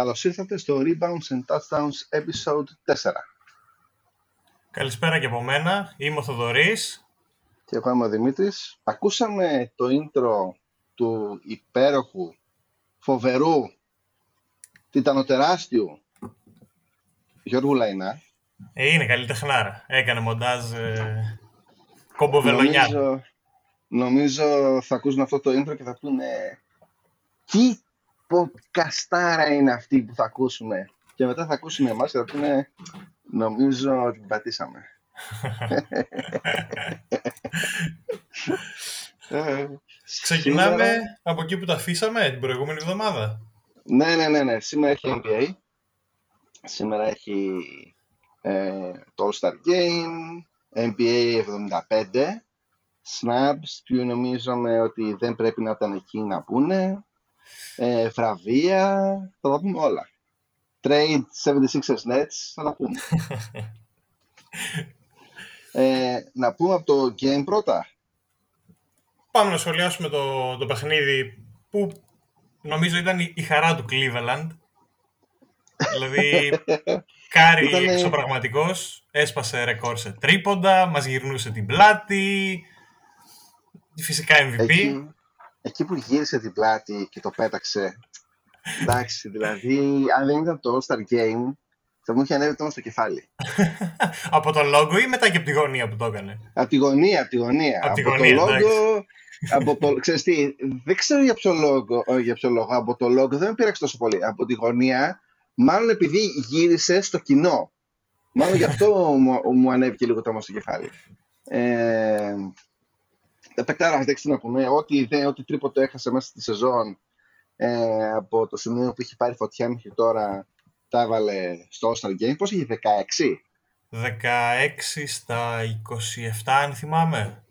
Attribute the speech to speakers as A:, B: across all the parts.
A: Καλώς ήρθατε στο Rebounds and Touchdowns episode 4.
B: Καλησπέρα και από μένα. Είμαι ο Θοδωρής.
A: Και εγώ είμαι ο Δημήτρης. Ακούσαμε το intro του υπέροχου, φοβερού, τιτανοτεράστιου Γιώργου Λαϊνά.
B: Ε, είναι καλή τεχνάρα. Έκανε μοντάζ ε, κομποβελονιά.
A: Νομίζω, νομίζω θα ακούσουν αυτό το intro και θα πούνε τι podcastάρα είναι αυτή που θα ακούσουμε. Και μετά θα ακούσουν εμάς και θα πούνε νομίζω ότι την πατήσαμε.
B: Ε, Ξεκινάμε από εκεί που τα αφήσαμε την προηγούμενη εβδομάδα.
A: Ναι, ναι, ναι, ναι. Σήμερα έχει NBA. Σήμερα έχει ε, το All-Star Game, NBA 75, Snubs, που νομίζουμε ότι δεν πρέπει να ήταν εκεί να πούνε, ε, βραβεία, θα τα πούμε όλα. Trade 76ers Nets, θα τα πούμε. ε, να πούμε από το game πρώτα.
B: Πάμε να σχολιάσουμε το, το παιχνίδι που νομίζω ήταν η χαρά του Cleveland. δηλαδή, Κάρι Ήτανε... εξωπραγματικός, έσπασε ρεκόρ σε τρίποντα, μας γυρνούσε την πλάτη, φυσικά MVP.
A: Εκεί, εκεί που γύρισε την πλάτη και το πέταξε, εντάξει, δηλαδή, αν δεν ήταν το All-Star Game, θα μου είχε ανέβει το στο κεφάλι.
B: από το λόγο ή μετά και από τη γωνία που το έκανε;
A: Από τη γωνία, από τη γωνία.
B: Από, τη γωνία, το λόγο,
A: από το, ξέρεις τι, δεν ξέρω για ποιο, λόγο, για ποιο λόγο, από το λόγο δεν με πήραξε τόσο πολύ. Από τη γωνία, μάλλον επειδή γύρισε στο κοινό. Μάλλον γι' αυτό μου, μου ανέβηκε λίγο το στο κεφάλι. Ε, Πεκτάρα, δεν ξέρω να πούμε, ό,τι, ό,τι τρίποτε έχασε μέσα στη σεζόν ε, από το σημείο που έχει πάρει φωτιά μέχρι τώρα τα έβαλε στο All-Star Game. Πώς είχε, 16?
B: 16 στα 27, αν θυμάμαι.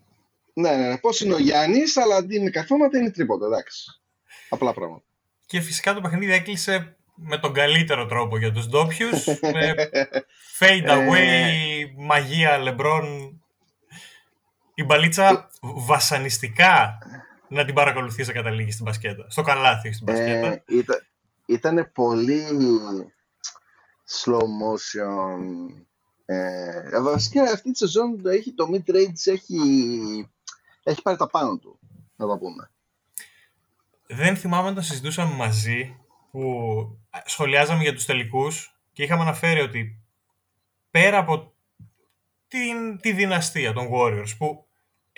A: Ναι, ναι, ναι. Πώς είναι ο Γιάννης, αλλά αντί είναι καρφώματα είναι τρίποτα, εντάξει. Απλά πράγματα.
B: Και φυσικά το παιχνίδι έκλεισε με τον καλύτερο τρόπο για τους ντόπιους. με fade ε, away, μαγεία LeBron. Η μπαλίτσα βασανιστικά να την παρακολουθείς σε καταλήγεις στην μπασκέτα. Στο καλάθι στην μπασκέτα. Ε,
A: ήταν, ήτανε πολύ slow motion. Ε, βασικά αυτή τη σεζόν έχει, το mid-range έχει, έχει πάρει τα πάνω του, να το πούμε.
B: Δεν θυμάμαι να το συζητούσαμε μαζί που σχολιάζαμε για τους τελικούς και είχαμε αναφέρει ότι πέρα από την, τη δυναστεία των Warriors που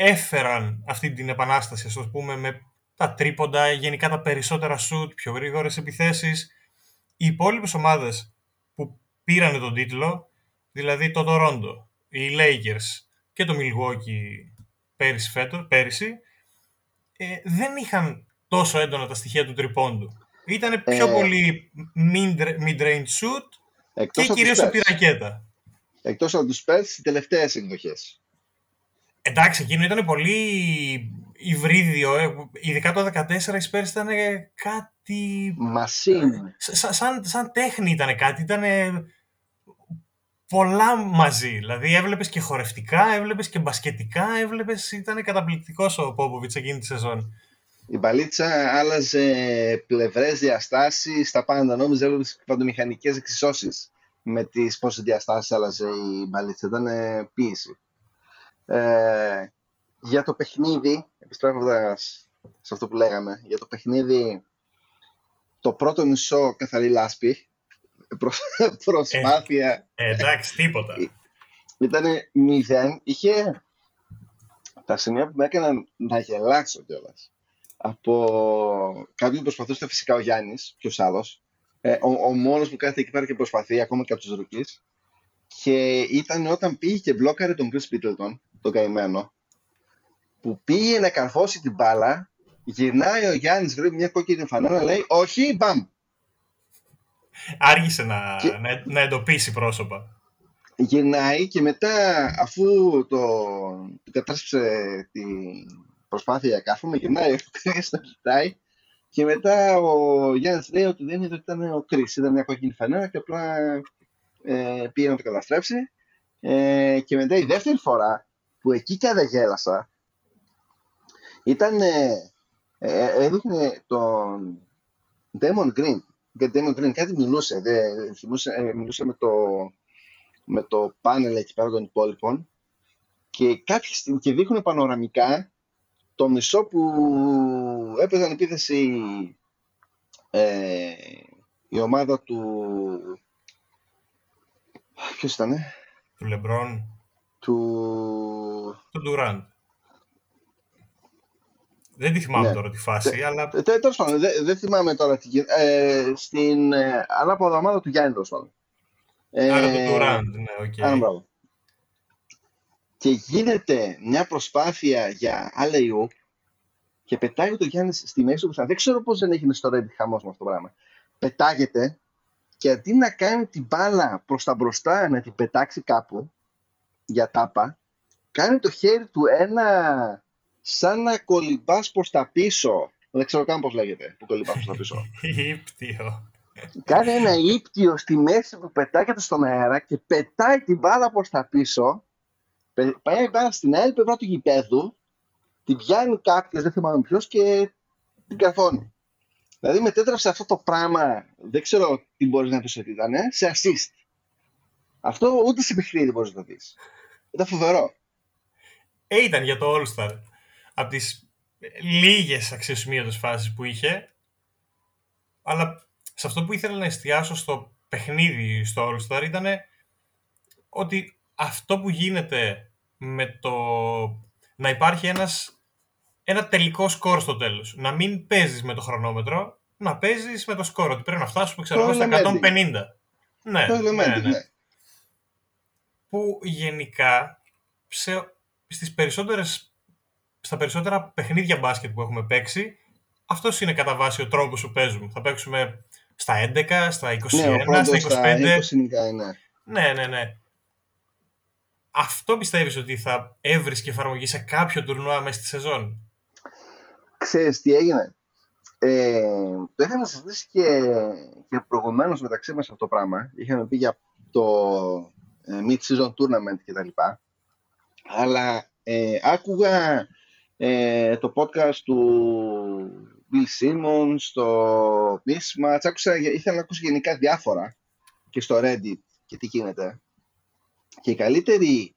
B: έφεραν αυτή την επανάσταση, ας πούμε, με τα τρίποντα, γενικά τα περισσότερα shoot, πιο γρήγορες επιθέσεις. Οι υπόλοιπες ομάδες που πήραν τον τίτλο, δηλαδή το Toronto, οι Lakers και το Milwaukee πέρυσι, φέτος, πέρυσι ε, δεν είχαν τόσο έντονα τα στοιχεία του τριπώντου. Ήταν πιο ε, πολύ mid-range shoot και κυρίως από τη ρακέτα.
A: Εκτός από τους Spurs, οι τελευταίες εκδοχές.
B: Εντάξει, εκείνο ήταν πολύ υβρίδιο. Ε, ειδικά το 14 οι Spurs ήταν κάτι...
A: Μασίν.
B: Σαν, σαν, τέχνη ήταν κάτι. Ήταν πολλά μαζί. Δηλαδή έβλεπες και χορευτικά, έβλεπες και μπασκετικά, έβλεπες... Ήταν καταπληκτικός ο Πόποβιτς εκείνη τη σεζόν.
A: Η μπαλίτσα άλλαζε πλευρές, διαστάσεις, τα πάντα. Νόμιζε έβλεπες παντομηχανικές εξισώσεις με τις πόσες διαστάσεις άλλαζε η μπαλίτσα. Ήταν ποίηση. Ε, για το παιχνίδι, επιστρέφοντας σε αυτό που λέγαμε, για το παιχνίδι το πρώτο μισό καθαρή λάσπη, προσπάθεια.
B: Ε, εντάξει, τίποτα.
A: Ήταν μηδέν. Είχε τα σημεία που με έκαναν να γελάξω κιόλας. Από κάποιον που προσπαθούσε φυσικά ο Γιάννης, ποιο άλλο. Ε, ο, ο μόνος που κάθεται εκεί πέρα και προσπαθεί, ακόμα και από τους ρουκεί. Και ήταν όταν πήγε και μπλόκαρε τον Chris Middleton, τον καημένο, που πήγε να καρφώσει την μπάλα, γυρνάει ο Γιάννης, βλέπει μια κόκκινη φανέλα, λέει Όχι, μπαμ.
B: Άργησε να, να, να εντοπίσει πρόσωπα.
A: Γυρνάει και μετά, αφού το, το κατάστρεψε την προσπάθεια για κάρφωμα, γυρνάει, το κοιτάει και μετά ο Γιάννης λέει ότι δεν είδε ότι ήταν ο Κρι. Ήταν μια κόκκινη φανέλα και απλά ε, πήγε να το καταστρέψει. Ε, και μετά η δεύτερη φορά που εκεί και δεν γέλασα ήταν, ε, ε, έδειχνε τον Demon Green. Για Damon Green, κάτι μιλούσε, δε, θυμούσε, ε, μιλούσε με το, με το πάνελ εκεί πέρα των υπόλοιπων και κάποια στιγμή και δείχνουν πανοραμικά το μισό που έπαιζαν επίθεση ε, η ομάδα του ποιος ήτανε;
B: Του Λεμπρόν
A: του
B: του Ντουράντ δεν τη θυμάμαι
A: Ναι.
B: τώρα τη φάση, αλλά
A: Ε, τε- Τέλος πάντων, δεν δεν θυμάμαι τώρα τι γίνεται. Ε, στην ε, ανάποδα ομάδα του Γιάννη, τέλος πάντων. Ε,
B: άρα του Ντουράντ, ναι, οκ.
A: άρα, μπράβο. Και γίνεται μια προσπάθεια για alley και πετάγει το Γιάννης στη μέση του Κωνσταντ. Δεν ξέρω πώς δεν έγινε στο Reddit χαμός με αυτό το πράγμα. Πετάγεται και αντί να κάνει την μπάλα προς τα μπροστά να την πετάξει κάπου για τάπα, κάνει το χέρι του ένα σαν να κολυμπάς προς τα πίσω. Δεν ξέρω καν πώς λέγεται που κολυμπάς προς τα πίσω.
B: Ήπτιο.
A: κάνει ένα ύπτιο στη μέση που πετάγεται στον αέρα και πετάει την μπάλα προς τα πίσω. Πε- Πάει η μπάλα στην άλλη πλευρά του γηπέδου, την πιάνει κάποιος, δεν θυμάμαι ποιος, και την καρφώνει. Δηλαδή μετέτρεψε αυτό το πράγμα, δεν ξέρω τι μπορείς να πει ότι ήταν, σε assist. Αυτό ούτε σε παιχνίδι μπορείς να το δει. Ήταν φοβερό.
B: Ε, ήταν για το All-Star. Από τις λίγες αξιοσημείωτες φάσεις που είχε. Αλλά σε αυτό που ήθελα να εστιάσω στο παιχνίδι στο All-Star ήταν ότι αυτό που γίνεται με το να υπάρχει ένας, ένα τελικό σκορ στο τέλος. Να μην παίζεις με το χρονόμετρο, να παίζεις με το σκορ. Ότι πρέπει να φτάσουμε ξέρω,
A: Το
B: εγώ, στα
A: elementing.
B: 150. Ναι,
A: Το
B: ναι,
A: element,
B: ναι
A: ναι.
B: Που γενικά σε, στις περισσότερες, στα περισσότερα παιχνίδια μπάσκετ που έχουμε παίξει, αυτός είναι κατά βάση ο τρόπος που παίζουμε. Θα παίξουμε στα 11, στα 21,
A: Ναι, ο
B: στα
A: πρώτος
B: 25.
A: στα 20 είναι, ναι.
B: Ναι, ναι, ναι. Αυτό πιστεύεις ότι θα έβρισκε εφαρμογή σε κάποιο τουρνουά μέσα στη σεζόν;
A: Ξέρεις τι έγινε; Ε, το είχαμε συζητήσει και, και προηγουμένως μεταξύ μας αυτό το πράγμα. Είχαμε πει για το ε, mid-season tournament κτλ. Αλλά ε, άκουγα ε, το podcast του Bill Simmons, το Mismatch, άκουσα, ήθελα να ακούσω γενικά διάφορα και στο Reddit και τι γίνεται. Και η καλύτερη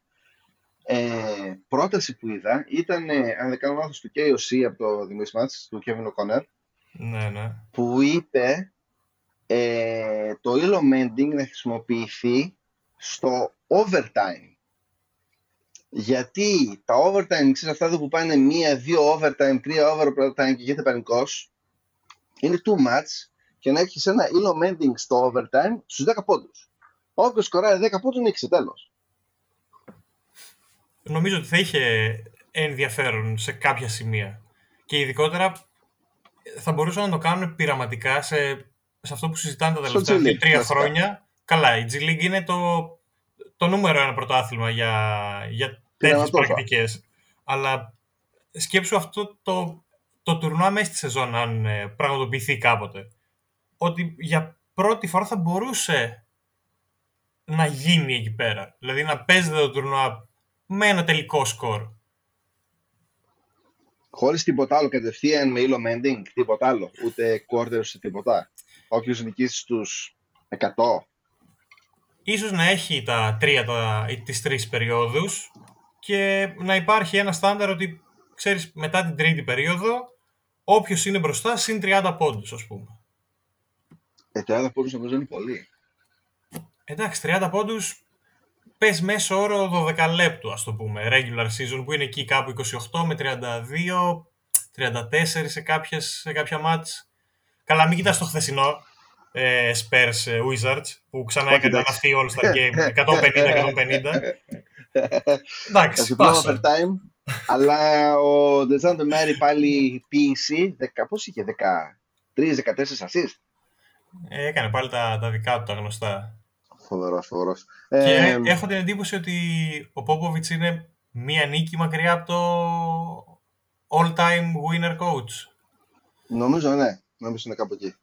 A: ε, πρόταση που είδα ήταν, ε, αν δεν κάνω λάθος, του KOC από το The Mismatch, του Kevin O'Connor,
B: Ναι, ναι.
A: που είπε ε, το Elo Mending να χρησιμοποιηθεί στο overtime. Γιατί τα overtime, ξέρεις αυτά εδώ που πάνε μία, δύο overtime, τρία overtime και γίνεται πανικός, είναι too much και να έχεις ένα Elo Mending στο overtime στους 10 πόντους. Όποιος σκοράρει 10 πόντους νίκησε τέλος.
B: Νομίζω ότι θα είχε ενδιαφέρον σε κάποια σημεία. Και ειδικότερα θα μπορούσαν να το κάνουν πειραματικά σε, σε αυτό που συζητάνε τα
A: Στο
B: τελευταία
A: G League,
B: δύο-τρία
A: βασικά.
B: χρόνια. Καλά, η G League είναι το, το νούμερο ένα πρωτάθλημα για, για τέτοιες
A: Πειραματόζωα.
B: πρακτικές. Αλλά σκέψου αυτό το, το τουρνουά μέσα στη σεζόν, αν ε, πραγματοποιηθεί κάποτε. Ότι για πρώτη φορά θα μπορούσε να γίνει εκεί πέρα. Δηλαδή να παίζεται το τουρνουά με ένα τελικό σκορ.
A: Χωρίς τίποτα άλλο κατευθείαν με Elo Mending, τίποτα άλλο. Ούτε quarters, ούτε τίποτα. Όποιος νικήσει στους 100.
B: Ίσως να έχει τα τρία, τα, ή τις τρεις περιόδους και να υπάρχει ένα στάνταρ ότι, ξέρεις, μετά την τρίτη περίοδο, όποιος είναι μπροστά, συν 30 πόντους, ας πούμε.
A: Ε, 30 πόντους νομίζω είναι πολύ.
B: Εντάξει, 30 πόντους, πες μέσο όρο 12 λεπτού, ας το πούμε, regular season, που είναι εκεί κάπου 28 με 32, 34 σε, κάποιες, σε κάποια μάτς. Καλά, μην κοιτάς το χθεσινό ε, Spurs ε, Wizards, που ξανά
A: Όχι,
B: έκανε ένα
A: εντάξει.
B: αυτή All-Star Game, 150-150. Εντάξει,
A: Εντάξει, πλέον
B: πάσα.
A: overtime. αλλά ο Ντεζάντο Μέρι πάλι ποιήση. Πώς είχε 13-14 assist.
B: Ε, έκανε πάλι τα, τα δικά του τα γνωστά.
A: Φοβερός, φοβερός.
B: Και
A: Ε,
B: έχω την εντύπωση ότι ο Πόποβιτς είναι μία νίκη μακριά από το all-time winner coach.
A: νομίζω ναι. Νομίζω είναι κάπου εκεί.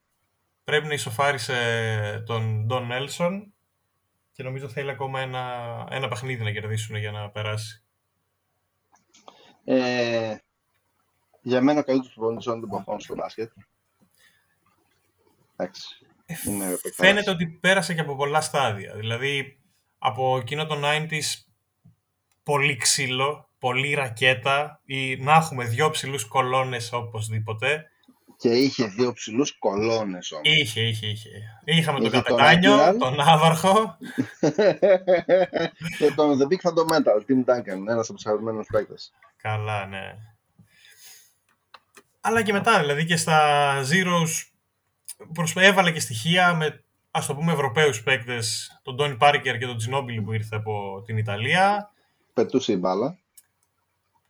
B: Πρέπει να ισοφάρισε τον Don Nelson και νομίζω θέλει ακόμα ένα, ένα παιχνίδι να κερδίσουν για να περάσει.
A: Ε, για μένα ο καλύτερος προπονητής όλων των εποχών στο μπάσκετ. Εντάξει. είναι
B: Φαίνεται ότι πέρασε και από πολλά στάδια. Δηλαδή, από εκείνο το 90s πολύ ξύλο, πολύ ρακέτα ή να έχουμε δυο ψηλούς κολόνες οπωσδήποτε.
A: Και είχε δύο ψηλούς κολόνες όμως.
B: Είχε, είχε, είχε. Είχαμε τον Καπετάνιο, τον Άβαρχο.
A: και τον The Big Fundamental, Tim Duncan, ένας από τους αγαπημένους παίκτες.
B: Καλά, ναι. Αλλά και μετά, δηλαδή και στα Zeros έβαλε και στοιχεία με ας το πούμε Ευρωπαίους παίκτες, τον Τόνι Πάρκερ και τον Τζινόμπιλι που ήρθε από την Ιταλία.
A: Πετούσε η μπάλα.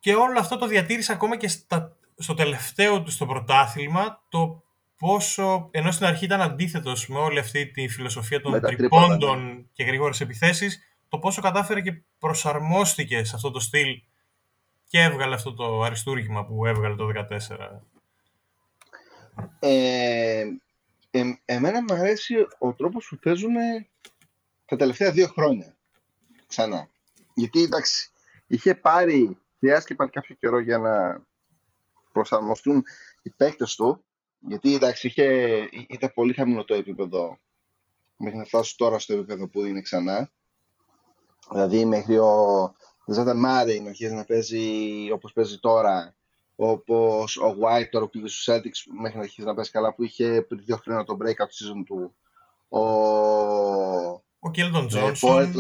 B: Και όλο αυτό το διατήρησε ακόμα και στα, στο τελευταίο του στο πρωτάθλημα, το πόσο, ενώ στην αρχή ήταν αντίθετος με όλη αυτή τη φιλοσοφία των τριπώντων ναι. και γρήγορες επιθέσεις, το πόσο κατάφερε και προσαρμόστηκε σε αυτό το στυλ και έβγαλε αυτό το αριστούργημα που έβγαλε το 2014.
A: Ε, ε, εμένα μου αρέσει ο τρόπος που παίζουν τα τελευταία δύο χρόνια ξανά. Γιατί εντάξει, είχε πάρει, χρειάστηκε πάρει κάποιο καιρό για να προσαρμοστούν οι παίκτες του γιατί εντάξει, είχε, ήταν πολύ χαμηλό το επίπεδο μέχρι να φτάσει τώρα στο επίπεδο που είναι ξανά. Δηλαδή μέχρι ο Ζάτα Μάριν αρχίζει να παίζει όπως παίζει τώρα όπως ο White τώρα που πήγε στους Celtics μέχρι να αρχίσει να παίζει καλά που είχε πριν δύο χρόνια το breakout season του ο...
B: Ο Κέλτον Τζόνσον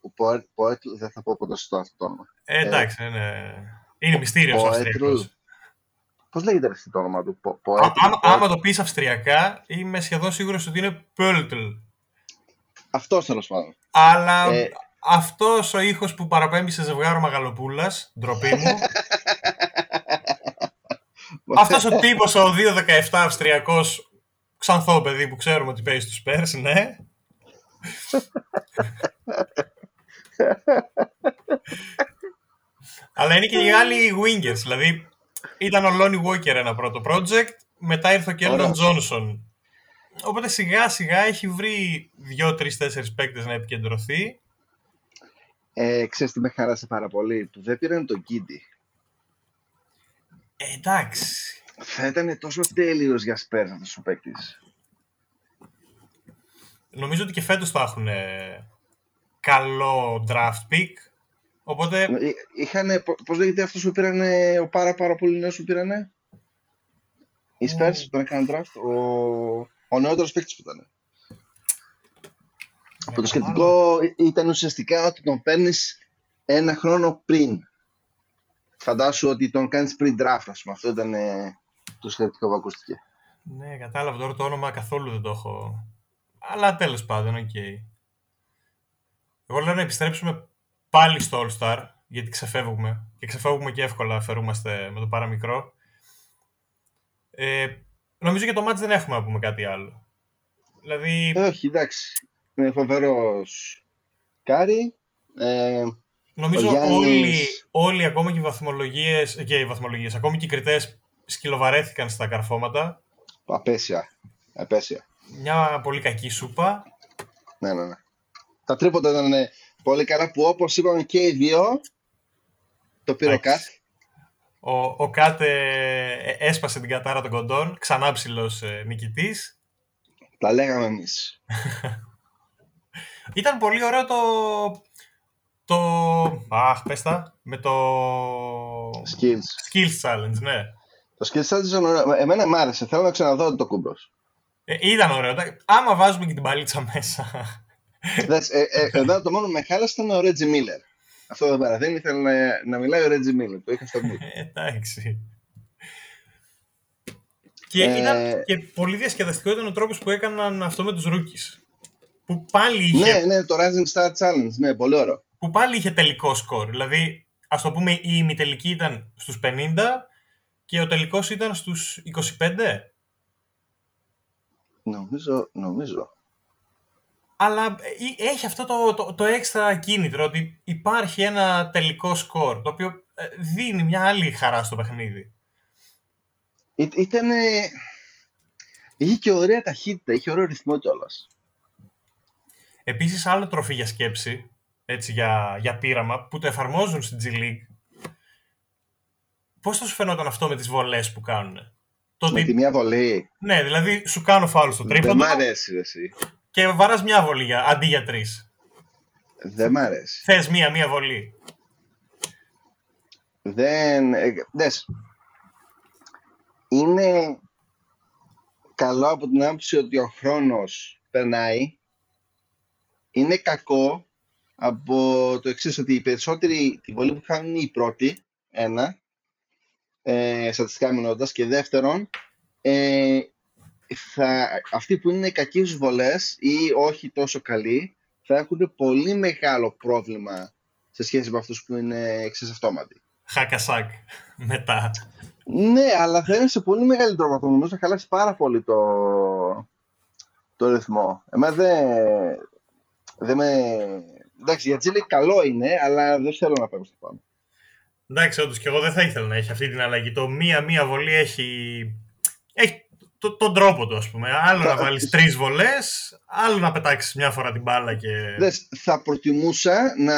A: ο Poet, δεν θα πω ποτέ στο αυτό το όνομα.
B: Ε, εντάξει, είναι, είναι μυστήριος ο Αυστριακός.
A: Πώς λέγεται αυτό το όνομα του,
B: Άμα το πεις αυστριακά, είμαι σχεδόν σίγουρος ότι είναι Πöltl.
A: Αυτός τέλος πάντων.
B: Αλλά ε... αυτός ο ήχος που παραπέμπει σε ζευγάρο Μαγαλοπούλας, ντροπή μου, Αυτός ο τύπος ο 2-17 Αυστριακός ξανθό παιδί που ξέρουμε ότι παίζει στους Πέρς, ναι. Αλλά είναι και οι άλλοι wingers, δηλαδή ήταν ο Lonnie Walker ένα πρώτο project, μετά ήρθε ο Κέλλον Τζόνσον. Οπότε σιγά σιγά έχει βρει 2-3-4 παίκτες να επικεντρωθεί.
A: Ε, ξέρεις τι με χαράσε πάρα πολύ, του δεν πήραν τον Κίντι.
B: Ε, εντάξει.
A: Θα ήταν τόσο τέλειος για Spurs αυτός ο παίκτης.
B: Νομίζω ότι και φέτος θα έχουν καλό draft pick. Οπότε... Ε,
A: είχανε, πώς λέγεται αυτός που πήρανε, ο πάρα πάρα πολύ νέος που πήρανε; Οι Spurs που τον έκαναν draft, ο, ο νεότερος παίκτης που ήταν. Ε, το σκεπτικό ήταν ουσιαστικά ότι τον παίρνεις ένα χρόνο πριν φαντάσου ότι τον κάνεις πριν draft, ας πούμε. Αυτό ήταν ε, το σκεπτικό που ακούστηκε.
B: Ναι, κατάλαβα τώρα το όνομα καθόλου δεν το έχω. Αλλά τέλος πάντων, ok. Okay. Εγώ λέω να επιστρέψουμε πάλι στο All Star, γιατί ξεφεύγουμε. Και ξεφεύγουμε και εύκολα, αφαιρούμαστε με το παραμικρό. Ε, νομίζω για το μάτς δεν έχουμε να πούμε κάτι άλλο. Δηλαδή...
A: Ε, όχι, εντάξει. Είναι φοβερός Κάρι. Ε,
B: Νομίζω όλοι, όλοι, ακόμα και οι βαθμολογίες, και οι βαθμολογίες, ακόμη και οι κριτές σκυλοβαρέθηκαν στα καρφώματα.
A: Απαίσια. Απέσια.
B: Μια πολύ κακή σούπα.
A: Ναι, ναι, ναι. Τα τρίποτα ήταν πολύ καλά που όπως είπαμε και οι δύο, το πήρε ο Κάτ.
B: Ο, ο Κάτ ε, έσπασε την κατάρα των κοντών, ξανά ψηλός ε, νικητής.
A: Τα λέγαμε εμείς.
B: Ήταν πολύ ωραίο το, το... Αχ, πες τα. Με το...
A: Skills.
B: Skills Challenge, ναι.
A: Το Skills Challenge ήταν ωραίο. Εμένα μ' άρεσε. Θέλω να ξαναδώ το κούμπρος.
B: Ε, ήταν ωραίο. Άμα βάζουμε και την παλίτσα μέσα.
A: Δες, ε, ε, εδώ το μόνο με χάλασε ήταν ο Reggie Miller. Αυτό εδώ πέρα. Δεν ήθελα να, να μιλάει ο Reggie Miller. Το είχα στο μύθο.
B: Εντάξει. Και, ε... ήταν, και πολύ διασκεδαστικό ήταν ο τρόπος που έκαναν αυτό με τους rookies. Που πάλι είχε...
A: Ναι, ναι, το Rising Star Challenge. Ναι, πολύ ωραίο
B: που πάλι είχε τελικό σκορ. Δηλαδή, ας το πούμε, η ημιτελική ήταν στους 50 και ο τελικός ήταν στους 25.
A: Νομίζω, νομίζω.
B: Αλλά ε, έχει αυτό το, το, το έξτρα κίνητρο ότι υπάρχει ένα τελικό σκορ το οποίο ε, δίνει μια άλλη χαρά στο παιχνίδι.
A: Ήταν. Είχε και ωραία ταχύτητα, είχε ωραίο ρυθμό κιόλας.
B: Επίσης άλλο τροφή για σκέψη έτσι, για, για πείραμα που το εφαρμόζουν στην G League. Πώς θα σου φαινόταν αυτό με τις βολές που κάνουν. Το
A: Με
B: ότι...
A: τη μία βολή.
B: Ναι, δηλαδή σου κάνω φάουλ στο
A: Δεν
B: τρίποντο
A: μ' αρέσει ρε, εσύ.
B: Και βαράς μια βολή για, αντί για τρεις.
A: Δεν μ' αρέσει.
B: Θες μία, μία βολή.
A: Δεν... ε, δες. Είναι καλό από την άποψη ότι ο χρόνος περνάει. Είναι κακό από το εξής ότι οι περισσότεροι τη βολή που κάνουν είναι οι πρώτοι, ένα, ε, στατιστικά μιλώντας, και δεύτερον, ε, θα, αυτοί που είναι κακοί στους βολές ή όχι τόσο καλοί, θα έχουν πολύ μεγάλο πρόβλημα σε σχέση με αυτούς που είναι εξής αυτόματοι.
B: Χακασάκ. Μετά.
A: Ναι, αλλά θα είναι σε πολύ μεγαλύτερο βαθμό. Νομίζω θα χαλάσει πάρα πολύ το, το ρυθμό. Εμένα δεν, δεν με... Εντάξει, για Τζίλι καλό είναι, αλλά δεν θέλω να παίρνω στο πάνω.
B: Εντάξει, όντως και εγώ δεν θα ήθελα να έχει αυτή την αλλαγή. Το μία-μία βολή έχει, έχει το, τον τρόπο του, ας πούμε. Άλλο
A: Θα-
B: να βάλεις τρεις βολές, άλλο να πετάξεις μια φορά την μπάλα και.
A: Δες, θα προτιμούσα να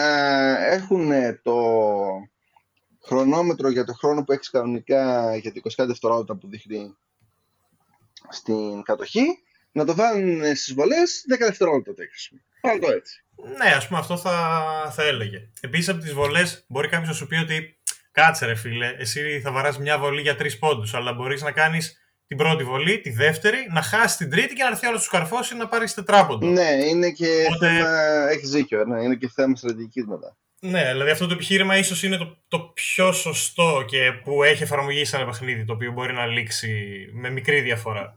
A: έχουν το χρονόμετρο για το χρόνο που έχεις κανονικά για τα 20 δευτερόλεπτα που δείχνει στην κατοχή, να το βάλουν στις βολές 10 δευτερόλεπτα το έχεις. Πάρε το έτσι.
B: Ναι, ας πούμε αυτό θα, θα έλεγε. Επίσης από τις βολές μπορεί κάποιος να σου πει ότι κάτσε ρε φίλε, εσύ θα βαράς μια βολή για τρεις πόντους, αλλά μπορείς να κάνεις την πρώτη βολή, τη δεύτερη, να χάσει την τρίτη και να έρθει άλλος σου καρφώσει να πάρει τετράποντο.
A: Ναι, είναι και
B: Οπότε-
A: θέμα, έχεις δίκιο, ναι, είναι και θέμα στρατηγικής μετά.
B: Ναι, δηλαδή αυτό το επιχείρημα ίσως είναι το, το πιο σωστό και που έχει εφαρμογή σε ένα παιχνίδι το οποίο μπορεί να λήξει με μικρή διαφορά.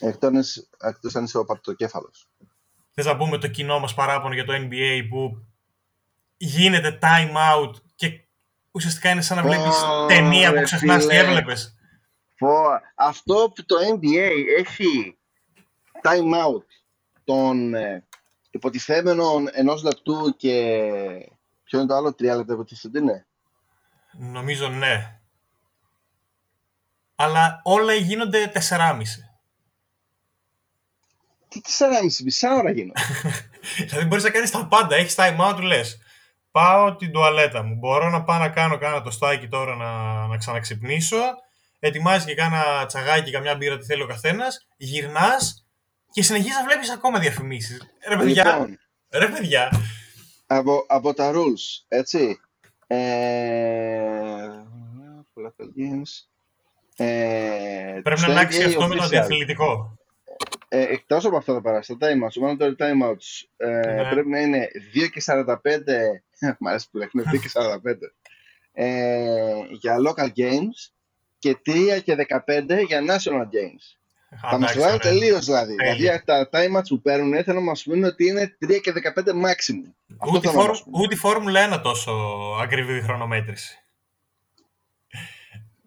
A: Εκτός, εκτός αν είσαι ο παρτοκέφαλος.
B: Θες να πούμε το κοινό μας παράπονο για το NBA που γίνεται time out και ουσιαστικά είναι σαν να βλέπεις
A: Ω,
B: ταινία που
A: ρε
B: ξεχνάς τι
A: φίλε.
B: Έβλεπες.
A: Πω, αυτό που το NBA έχει time out των ε, υποτιθέμενων ενός λεπτού και ποιο είναι το άλλο, τρία λεπτά υποτίθεται ότι είναι;
B: Νομίζω ναι. Αλλά όλα γίνονται 4,5.
A: Τι 4,5 μισά ώρα γίνονται.
B: δηλαδή μπορείς να κάνεις τα πάντα. Έχεις time out, του λες. Πάω την τουαλέτα μου. Μπορώ να πάω να κάνω κάνα το στάκι τώρα να, να ξαναξυπνήσω. Ετοιμάζεις και κάνα τσαγάκι, καμιά μπύρα, τι θέλει ο καθένας. Γυρνάς και συνεχίζεις να βλέπεις ακόμα διαφημίσεις. Ρε παιδιά,
A: λοιπόν,
B: ρε παιδιά.
A: από, από τα rules, έτσι. Ε, Full Games. Ε,
B: Πρέπει να
A: στο
B: αλλάξει
A: NBA
B: αυτό με το
A: official.
B: αντιαθλητικό.
A: Ε, Εκτός από αυτό θα περάσει, τα time outs, μάλλον το time outs ε,
B: Ναι.
A: πρέπει να είναι 2 και 45. Μ' αρέσει που λέχνει 2 και 45. Ε, για local games και 3 και 15 για national games. θα μας
B: Εντάξει,
A: βγάλουν
B: ωραία.
A: τελείως δηλαδή.
B: Τέλεια.
A: Δηλαδή τα time outs που παίρνουν θέλω να μας πούνε ότι είναι 3 και 15 maximum. Αυτό
B: Ούτε, η
A: θέλω να
B: φόρμ-
A: μας πούνε.
B: ούτε η Φόρμουλα 1 τόσο ακριβή χρονομέτρηση.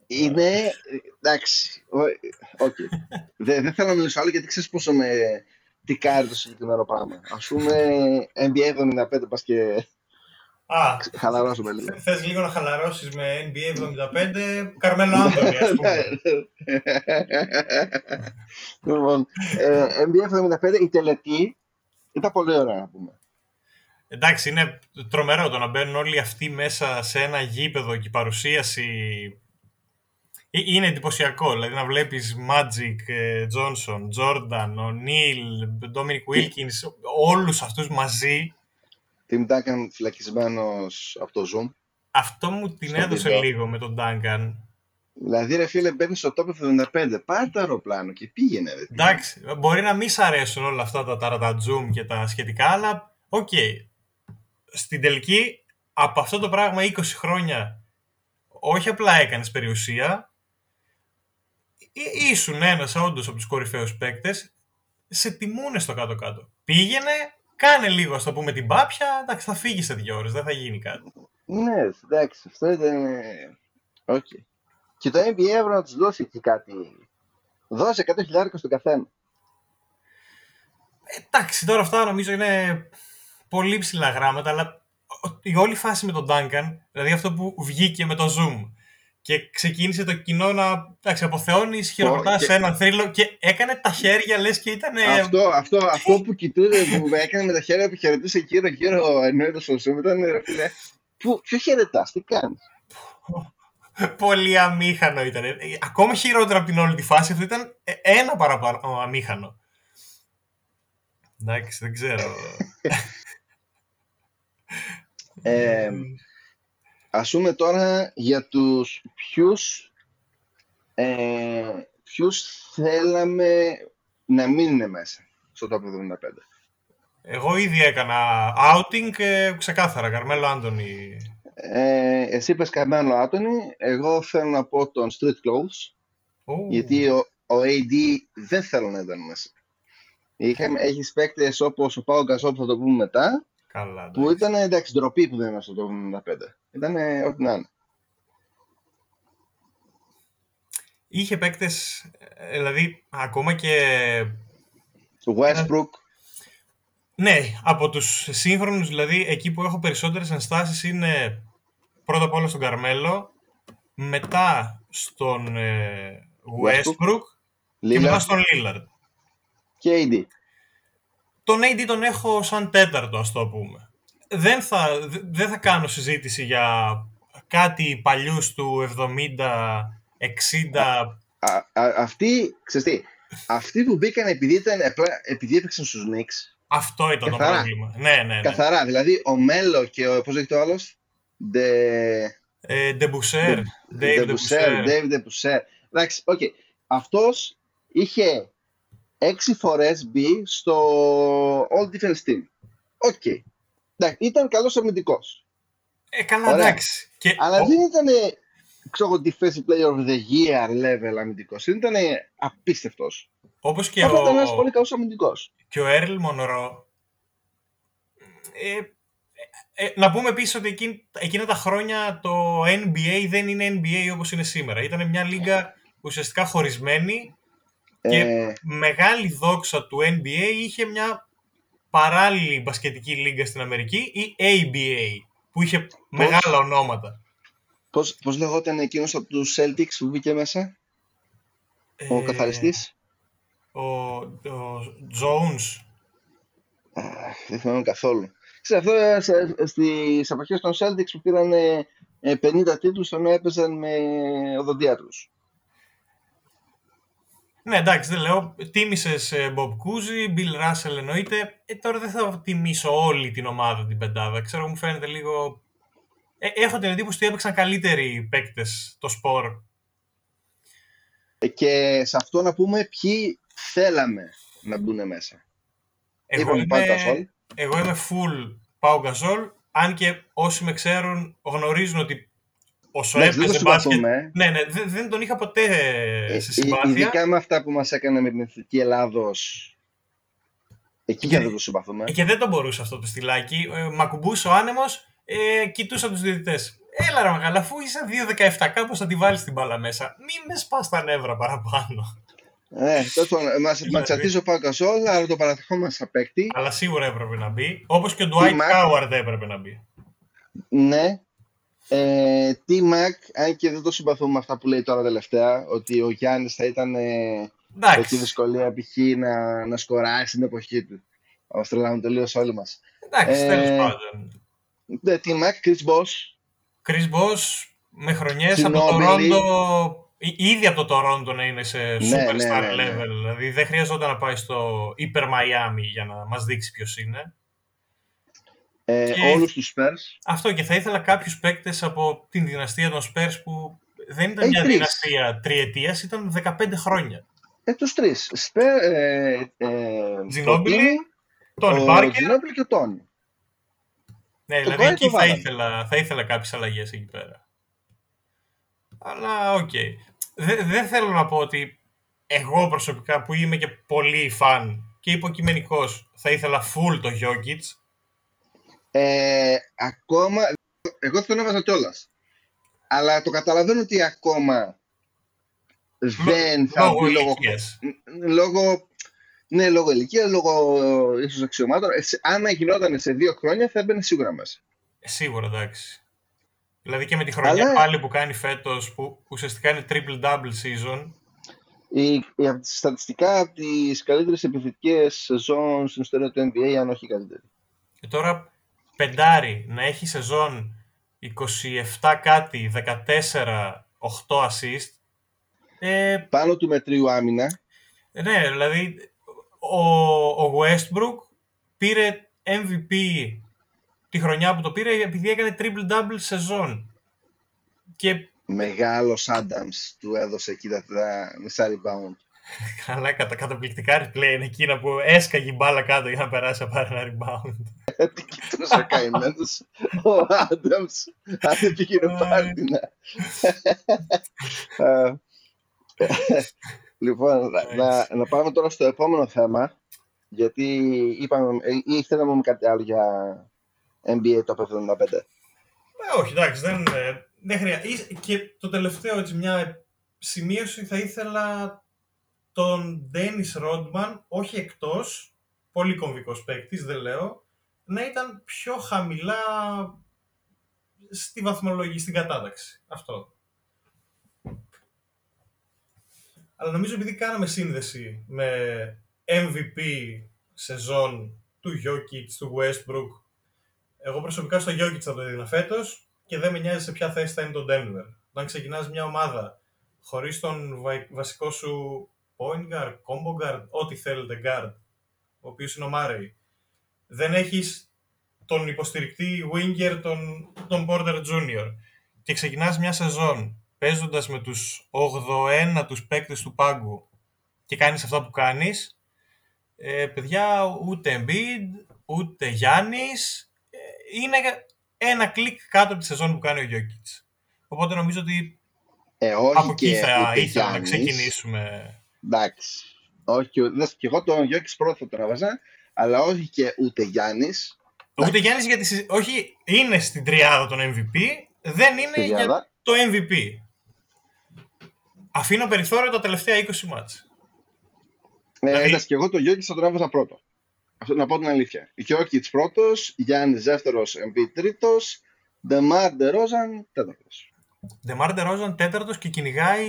A: Είναι. ε, Εντάξει. ο- Οκ. Δεν δεν θέλω να μιλήσω άλλο γιατί ξέρεις πόσο με τικάρει το συγκεκριμένο πράγμα. Α πούμε, NBA 75 πας και
B: Α,
A: χαλαρώσουμε λίγο.
B: θες λίγο να χαλαρώσεις με NBA 75, Καρμέλο Άντωνη, ας πούμε.
A: λοιπόν, ε, NBA 75 η τελετή ήταν πολύ ωραία να πούμε.
B: Εντάξει, είναι τρομερό το να μπαίνουν όλοι αυτοί μέσα σε ένα γήπεδο και η παρουσίαση Ε, είναι εντυπωσιακό. Δηλαδή να βλέπεις Magic, ε, Johnson, Jordan, O'Neal, Dominic Wilkins, όλους αυτούς μαζί.
A: Tim Duncan φυλακισμένος από το Zoom.
B: Αυτό μου την
A: Στο
B: έδωσε
A: βίντεο.
B: λίγο με τον Duncan.
A: Δηλαδή, ρε φίλε, μπαίνει στο top 75. Πάρε το αεροπλάνο και πήγαινε. Ρε.
B: Εντάξει, μπορεί να μην σ' αρέσουν όλα αυτά τα ταρατατζούμ και τα σχετικά, αλλά οκ. Στην τελική, από αυτό το πράγμα 20 χρόνια, όχι απλά έκανες περιουσία, ή- ήσουν ένας όντως από τους κορυφαίους παίκτες, σε τιμούνε στο κάτω-κάτω. Πήγαινε, κάνε λίγο, ας το πούμε, την πάπια, εντάξει, θα φύγει σε δύο ώρες, δεν θα γίνει κάτι.
A: Ναι, εντάξει, αυτό ήταν. ε, Οκ. Και το NBA έπρεπε να τους δώσει και κάτι. Δώσε 100.000 στον καθένα.
B: Εντάξει, τώρα αυτά νομίζω είναι πολύ ψηλά γράμματα, αλλά η όλη φάση με τον Duncan, δηλαδή αυτό που βγήκε με το Zoom και ξεκίνησε το κοινό να εντάξει, αποθεώνει, χειροκροτάς
A: και-
B: σε έναν θρύλο και έκανε τα χέρια λες και ήταν.
A: Αυτό, αυτό, αυτό που κοιτούσε, που έκανε με τα χέρια που χαιρετούσε γύρω-γύρω ενώ ήταν στο Zoom ήταν. ρε φίλε, Πού, ποιο χαιρετάς, τι κάνεις;
B: πολύ αμήχανο ήταν. Ε, ακόμα χειρότερο από την όλη τη φάση, αυτό ήταν ε, ένα παραπάνω αμήχανο. Εντάξει, δεν ξέρω.
A: ε, ας πούμε τώρα για τους ποιους, ε, ποιους θέλαμε να μείνουν μέσα στο top 75.
B: Εγώ ήδη έκανα outing και ξεκάθαρα, Καρμέλο Άντωνη.
A: Ε, εσύ είπες Καρμέλο Άντωνη, εγώ θέλω να πω τον Street Clothes, γιατί ο, ο AD δεν θέλω να ήταν μέσα. Είχαμε, έχεις παίκτες όπως ο Πάο Γκασό που θα το πούμε μετά,
B: Καλά,
A: που ήταν εντάξει ντροπή που δεν ήταν στο top 75. Ήταν ό,τι να είναι.
B: Είχε παίκτες, ε, δηλαδή ακόμα και...
A: Westbrook.
B: Ναι, από τους σύγχρονους, δηλαδή εκεί που έχω περισσότερες ενστάσεις είναι πρώτα απ' όλα στον Καρμέλο, μετά στον ε, Westbrook, και μετά στον Lillard.
A: Και AD.
B: Τον AD τον έχω σαν τέταρτο, ας το πούμε. Δεν θα, δεν θα κάνω συζήτηση για κάτι παλιούς του 70, 60...
A: Α, α, αυτοί, ξέρεις τι, αυτοί που μπήκαν επειδή, ήταν, επειδή έπαιξαν στους Knicks,
B: αυτό ήταν καθαρά. το πρόβλημα. Ναι, ναι, ναι.
A: Καθαρά. Δηλαδή ο Μέλο και ο. Πώς λέγεται ο άλλος;
B: Ντεμπουσέρ.
A: Dave Ντεμπουσέρ. Εντάξει, οκ. Αυτός είχε έξι φορές μπει στο All Defense Team. Ok. Okay. ήταν καλός αμυντικός.
B: Ε, καλά, εντάξει.
A: Και... Αλλά δεν ήταν ξέρω defensive player of the year level αμυντικός. Ήταν απίστευτος.
B: Όπως και ο.
A: Ήταν ένας πολύ καλός αμυντικός.
B: Και ο Έρλ Μονορό. Ε, ε, να πούμε επίσης ότι εκείνα, τα χρόνια το NBA δεν είναι NBA όπως είναι σήμερα. Ήταν μια λίγα ουσιαστικά χωρισμένη και ε. μεγάλη δόξα του NBA είχε μια παράλληλη μπασκετική λίγα στην Αμερική η ABA που είχε μεγάλα ονόματα.
A: Πώς, πώς λεγόταν εκείνος από τους Celtics που μπήκε μέσα, ο καθαριστής;
B: ο, ο Jones.
A: δεν θυμάμαι καθόλου. Ξέρω, αυτό στις εποχές των Celtics που πήραν 50 τίτλους ενώ έπαιζαν με οδοντίατρους.
B: Ναι, εντάξει, δεν λέω. Τίμησες Bob Cousy, Bill Russell εννοείται. Ε, τώρα δεν θα τιμήσω όλη την ομάδα την πεντάδα. Ξέρω, μου φαίνεται λίγο. Ε, έχω την εντύπωση ότι έπαιξαν καλύτεροι παίκτες το σπορ.
A: Ε, και σε αυτό να πούμε ποιοι θέλαμε να μπουν μέσα.
B: Εγώ είμαι, εγώ είμαι full Pau Gasol, αν και όσοι με ξέρουν γνωρίζουν ότι όσο ναι, έπαιζε μπάσκετ... Ναι, ναι, δεν, δεν τον είχα ποτέ ε, σε συμπάθεια.
A: Ειδικά με αυτά που μας έκανε με την Εθνική Ελλάδος Εκεί και δεν το συμπαθούμε.
B: Και δεν το μπορούσε αυτό το στυλάκι. Ε, μ' ακουμπούσε ο άνεμος, ε, κοιτούσα τους διαιτητές. Έλα ρε μεγάλα, αφού είσαι 2-17, κάπω θα τη βάλεις την μπάλα μέσα. Μην με σπάς τα νεύρα παραπάνω.
A: Ναι, τόσο μας τσατίζει ο Παγκασόλ, αλλά το παραδεχόμαστε σαν παίκτη.
B: Αλλά σίγουρα έπρεπε να μπει. Όπως και ο Ντουάιτ Κάουαρντ έπρεπε να μπει.
A: Ναι. Ε, T-Mac, αν και δεν το συμπαθούμε με αυτά που λέει τώρα τελευταία, ότι ο Γιάννης θα ήταν ε, έχει δυσκολία π.χ. να, να σκοράσει στην εποχή του. Ο τρελάμε τελείως όλοι μας.
B: Εντάξει, ε, τέλος πάντων.
A: Ναι, T-Mac, Chris Boss.
B: Chris Boss με χρονιές από το Ρόντο Ήδη από το Toronto να είναι σε ναι, superstar ναι, ναι, level. Δηλαδή δεν χρειαζόταν να πάει στο Hyper Miami για να μας δείξει ποιος είναι.
A: Ε, και... Όλους τους Spurs.
B: Αυτό και θα ήθελα κάποιους παίκτες από την δυναστεία των Spurs που δεν ήταν μια δυναστεία τριετίας, ήταν 15 χρόνια.
A: Ε, τους τρεις. Σπέρ, ε, ε,
B: Τζινόμπιλι, Τόνι Πάρκερ.
A: Τζινόμπιλι και ο Τόνι.
B: Ναι, δηλαδή εκεί θα ήθελα, θα ήθελα κάποιες αλλαγές εκεί πέρα. Αλλά ok. Okay. Δεν θέλω να πω ότι εγώ προσωπικά που είμαι και πολύ φαν και υποκειμενικός θα ήθελα full το Jokic.
A: Ε, ακόμα, εγώ θα τον έβαζα κιόλας. Αλλά το καταλαβαίνω ότι ακόμα δεν θα
B: λόγω λόγω,
A: λόγω ναι, λόγω ηλικίας, λόγω ίσως αξιωμάτων. Ε, άμα γινόταν σε δύο χρόνια θα έμπαινε σίγουρα μέσα.
B: Ε, σίγουρα, εντάξει. Δηλαδή και με τη χρονιά πάλι που κάνει φέτος, που ουσιαστικά είναι triple-double season.
A: Η, η, στατιστικά από τις καλύτερες επιθετικές σεζόν στην ιστορία του NBA, αν όχι καλύτερη.
B: Και τώρα πεντάρι να έχει σεζόν 27 κάτι, 14 8 assist. Ε,
A: Πάνω του μετρίου άμυνα.
B: ναι, δηλαδή ο, ο Westbrook πήρε MVP τη χρονιά που το πήρε επειδή έκανε triple-double σεζόν. Και
A: Μεγάλος Άνταμς του έδωσε εκεί τα, τα μισά rebound.
B: καλά, κατα, καταπληκτικά replay είναι εκείνα που έσκαγε η μπάλα κάτω για να περάσει να πάρει ένα rebound.
A: Τι κοιτούσε ο καημένος ο Άνταμς. Αν πήγαινε πάρτινα. Ε, Λοιπόν, να, να πάμε τώρα στο επόμενο θέμα. Γιατί είπαμε, ε, ή ήθελα να πούμε κάτι άλλο για NBA το 75.
B: Ε, όχι, εντάξει, δεν, ε, δεν χρειάζεται. Και το τελευταίο, έτσι, μια σημείωση θα ήθελα τον Ντένις Ρόντμαν, όχι εκτός, πολύ κομβικός παίκτης, δεν λέω, να ήταν πιο χαμηλά στη βαθμολογία, στην κατάταξη. Αυτό. Αλλά νομίζω επειδή κάναμε σύνδεση με MVP σεζόν του Jokic, του Westbrook, εγώ προσωπικά στο Jokic θα το έδινα φέτος και δεν με νοιάζει σε ποια θέση θα είναι το Denver. Όταν ξεκινάς μια ομάδα χωρίς τον βα- βασικό σου point guard, combo guard, ό,τι θέλετε guard, ο οποίος είναι ο Murray, δεν έχεις τον υποστηρικτή winger, τον, τον Porter Jr. και ξεκινάς μια σεζόν παίζοντας με τους 81 τους παίκτες του πάγκου και κάνεις αυτά που κάνεις, ε, παιδιά ούτε Embiid, ούτε Γιάννης, ε, είναι ένα κλικ κάτω από τη σεζόν που κάνει ο Jokic. Οπότε νομίζω ότι
A: Ε, όχι
B: από εκεί
A: και
B: θα
A: ούτε
B: ήθελα να
A: Γιάννης.
B: ξεκινήσουμε.
A: Εντάξει. Όχι, ο- δες, και εγώ τον Γιώκης πρώτο θα τον έβαζα, αλλά όχι και ούτε Γιάννης.
B: Ούτε Γιάννης γιατί συζη- όχι είναι στην τριάδα των MVP, δεν είναι
A: Στη
B: για
A: διάδα.
B: το MVP. Αφήνω περιθώριο τα τελευταία 20 μάτς.
A: Ε,
B: Δηλαδή-
A: εντάξει, και εγώ τον Γιώκης θα τον έβαζα πρώτο. Αυτό να πω την αλήθεια. Γιώκητς πρώτος, Γιάννης δεύτερος, Embiid τρίτος, Ντεμάρ Ντερόζαν τέταρτος.
B: Ντεμάρ Ντερόζαν τέταρτος και κυνηγάει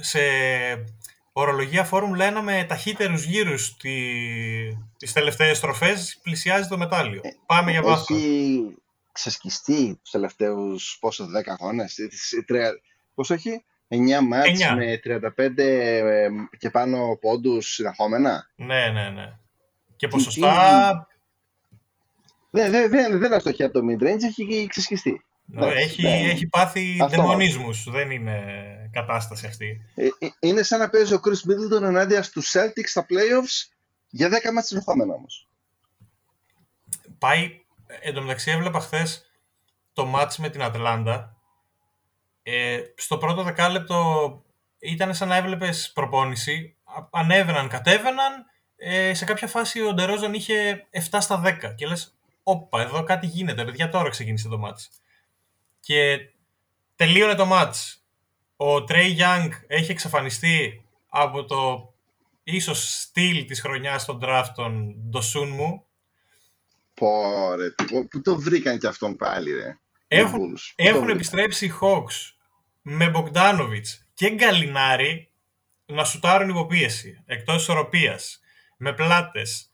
B: σε ορολογία Φόρμουλα 1 με ταχύτερους γύρους τη... τις τελευταίες στροφές, πλησιάζει το μετάλλιο. Πάμε για βάθος.
A: Έχει ξεσκιστεί τους τελευταίους πόσο, 10 αγώνες, ε, τις- ε, τρία- πόσο έχει, 9 μάτς
B: Εννιά.
A: με 35 ε, και πάνω πόντους συνεχόμενα;
B: Ναι, ναι, ναι. Και
A: Τι-
B: ποσοστά
A: Δεν, δεν, δεν, δεν αστοχεί από το mid-range, έχει ξεσκιστεί.
B: Ναι, έχει,
A: ναι.
B: έχει πάθει
A: Αυτό.
B: δαιμονισμούς. Δεν είναι κατάσταση αυτή.
A: Ε, ε, είναι σαν να παίζει ο Chris Middleton ενάντια στους Celtics στα playoffs για 10 μάτς συνεχόμενα όμως.
B: Πάει, εν τω μεταξύ έβλεπα χθες το μάτς με την Ατλάντα. Ε, στο πρώτο δεκάλεπτο ήταν σαν να έβλεπες προπόνηση. Α- Ανέβαιναν, κατέβαιναν. Ε, σε κάποια φάση ο Ντερόζαν είχε 7 στα 10 και λες όπα εδώ κάτι γίνεται παιδιά τώρα ξεκίνησε το μάτς και τελείωνε το μάτς ο Τρέι Γιάνγκ έχει εξαφανιστεί από το ίσως στυλ της χρονιάς των draft των Ντοσούν μου
A: Πω ρε, πού- πού το βρήκαν και αυτόν πάλι ρε;
B: Έχουν,
A: Οι Bulls. Πού το
B: έχουν
A: βρήκαν;
B: επιστρέψει οι Hawks με Μπογκδάνοβιτς και Γκαλινάρη να σουτάρουν υποπίεση, εκτός ισορροπίας, με πλάτες,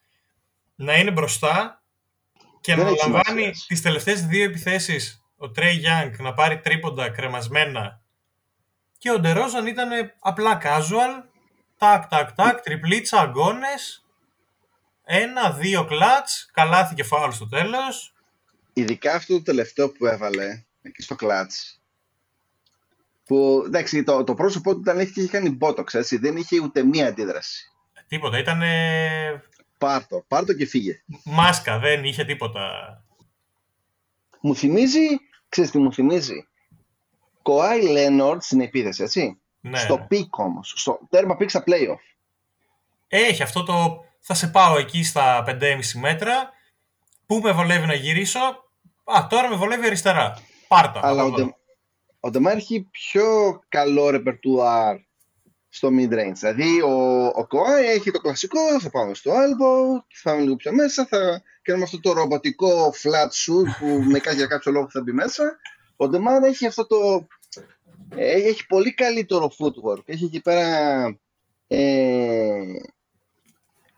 B: να είναι μπροστά και
A: Δεν
B: να
A: έχει
B: λαμβάνει
A: σημασία.
B: τις τελευταίες δύο επιθέσεις ο Τρέι Γιάνγκ να πάρει τρίποντα κρεμασμένα και ο Ντερόζαν ήταν απλά casual, τάκ τάκ τάκ, τριπλίτσα, αγκώνες, ένα, δύο κλατς, καλάθι και φάουλ στο τέλος.
A: Ειδικά αυτό το τελευταίο που έβαλε εκεί στο κλατς. Που εντάξει, το, το πρόσωπό του ήταν είχε κάνει botox, έτσι. Δεν είχε ούτε μία αντίδραση.
B: Τίποτα, ήταν
A: Πάρτο, πάρτο και φύγε.
B: μάσκα, δεν είχε τίποτα.
A: Μου θυμίζει, ξέρεις τι μου θυμίζει; Καουάι Λέοναρντ στην επίθεση, έτσι.
B: Ναι.
A: Στο peak όμως, στο τέρμα peak στα playoff.
B: Έχει αυτό το θα σε πάω εκεί στα 5,5 μέτρα. Πού με βολεύει να γυρίσω. Α, τώρα με βολεύει αριστερά. Πάρτα.
A: Αλλά
B: από
A: ο,
B: εδώ.
A: Ντε, ο Ντεμάρ έχει πιο καλό ρεπερτουάρ στο mid-range. Δηλαδή ο, ο Κοάι έχει το κλασικό, θα πάμε στο elbow, θα πάμε λίγο πιο μέσα, θα κάνουμε αυτό το ρομποτικό flat shoot που με για κάποιο λόγο θα μπει μέσα. Ο Ντεμάρ έχει αυτό το... ε, Έχει πολύ καλύτερο footwork. Έχει εκεί πέρα ε,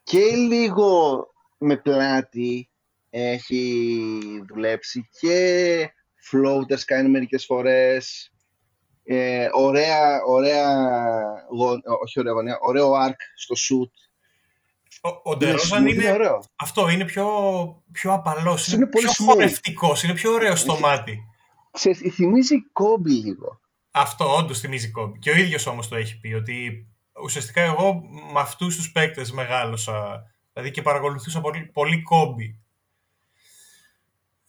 A: και λίγο με πλάτη έχει δουλέψει και floaters κάνει μερικές φορές Ε, ωραία, ωραία, όχι ωραία γωνία, ωραίο arc στο shoot.
B: Ο, ο Ντερόζαν είναι,
A: είναι ωραίο.
B: αυτό, είναι πιο, πιο απαλός, είναι,
A: Είναι πολύ
B: πιο
A: smooth.
B: χορευτικός, είναι πιο ωραίο στο μάτι.
A: Ξέρεις, θυμίζει κόμπι λίγο.
B: Αυτό όντως θυμίζει κόμπι. Και ο ίδιος όμως το έχει πει ότι ουσιαστικά εγώ με αυτούς τους παίκτες μεγάλωσα. Δηλαδή και παρακολουθούσα πολύ, πολύ κόμπι.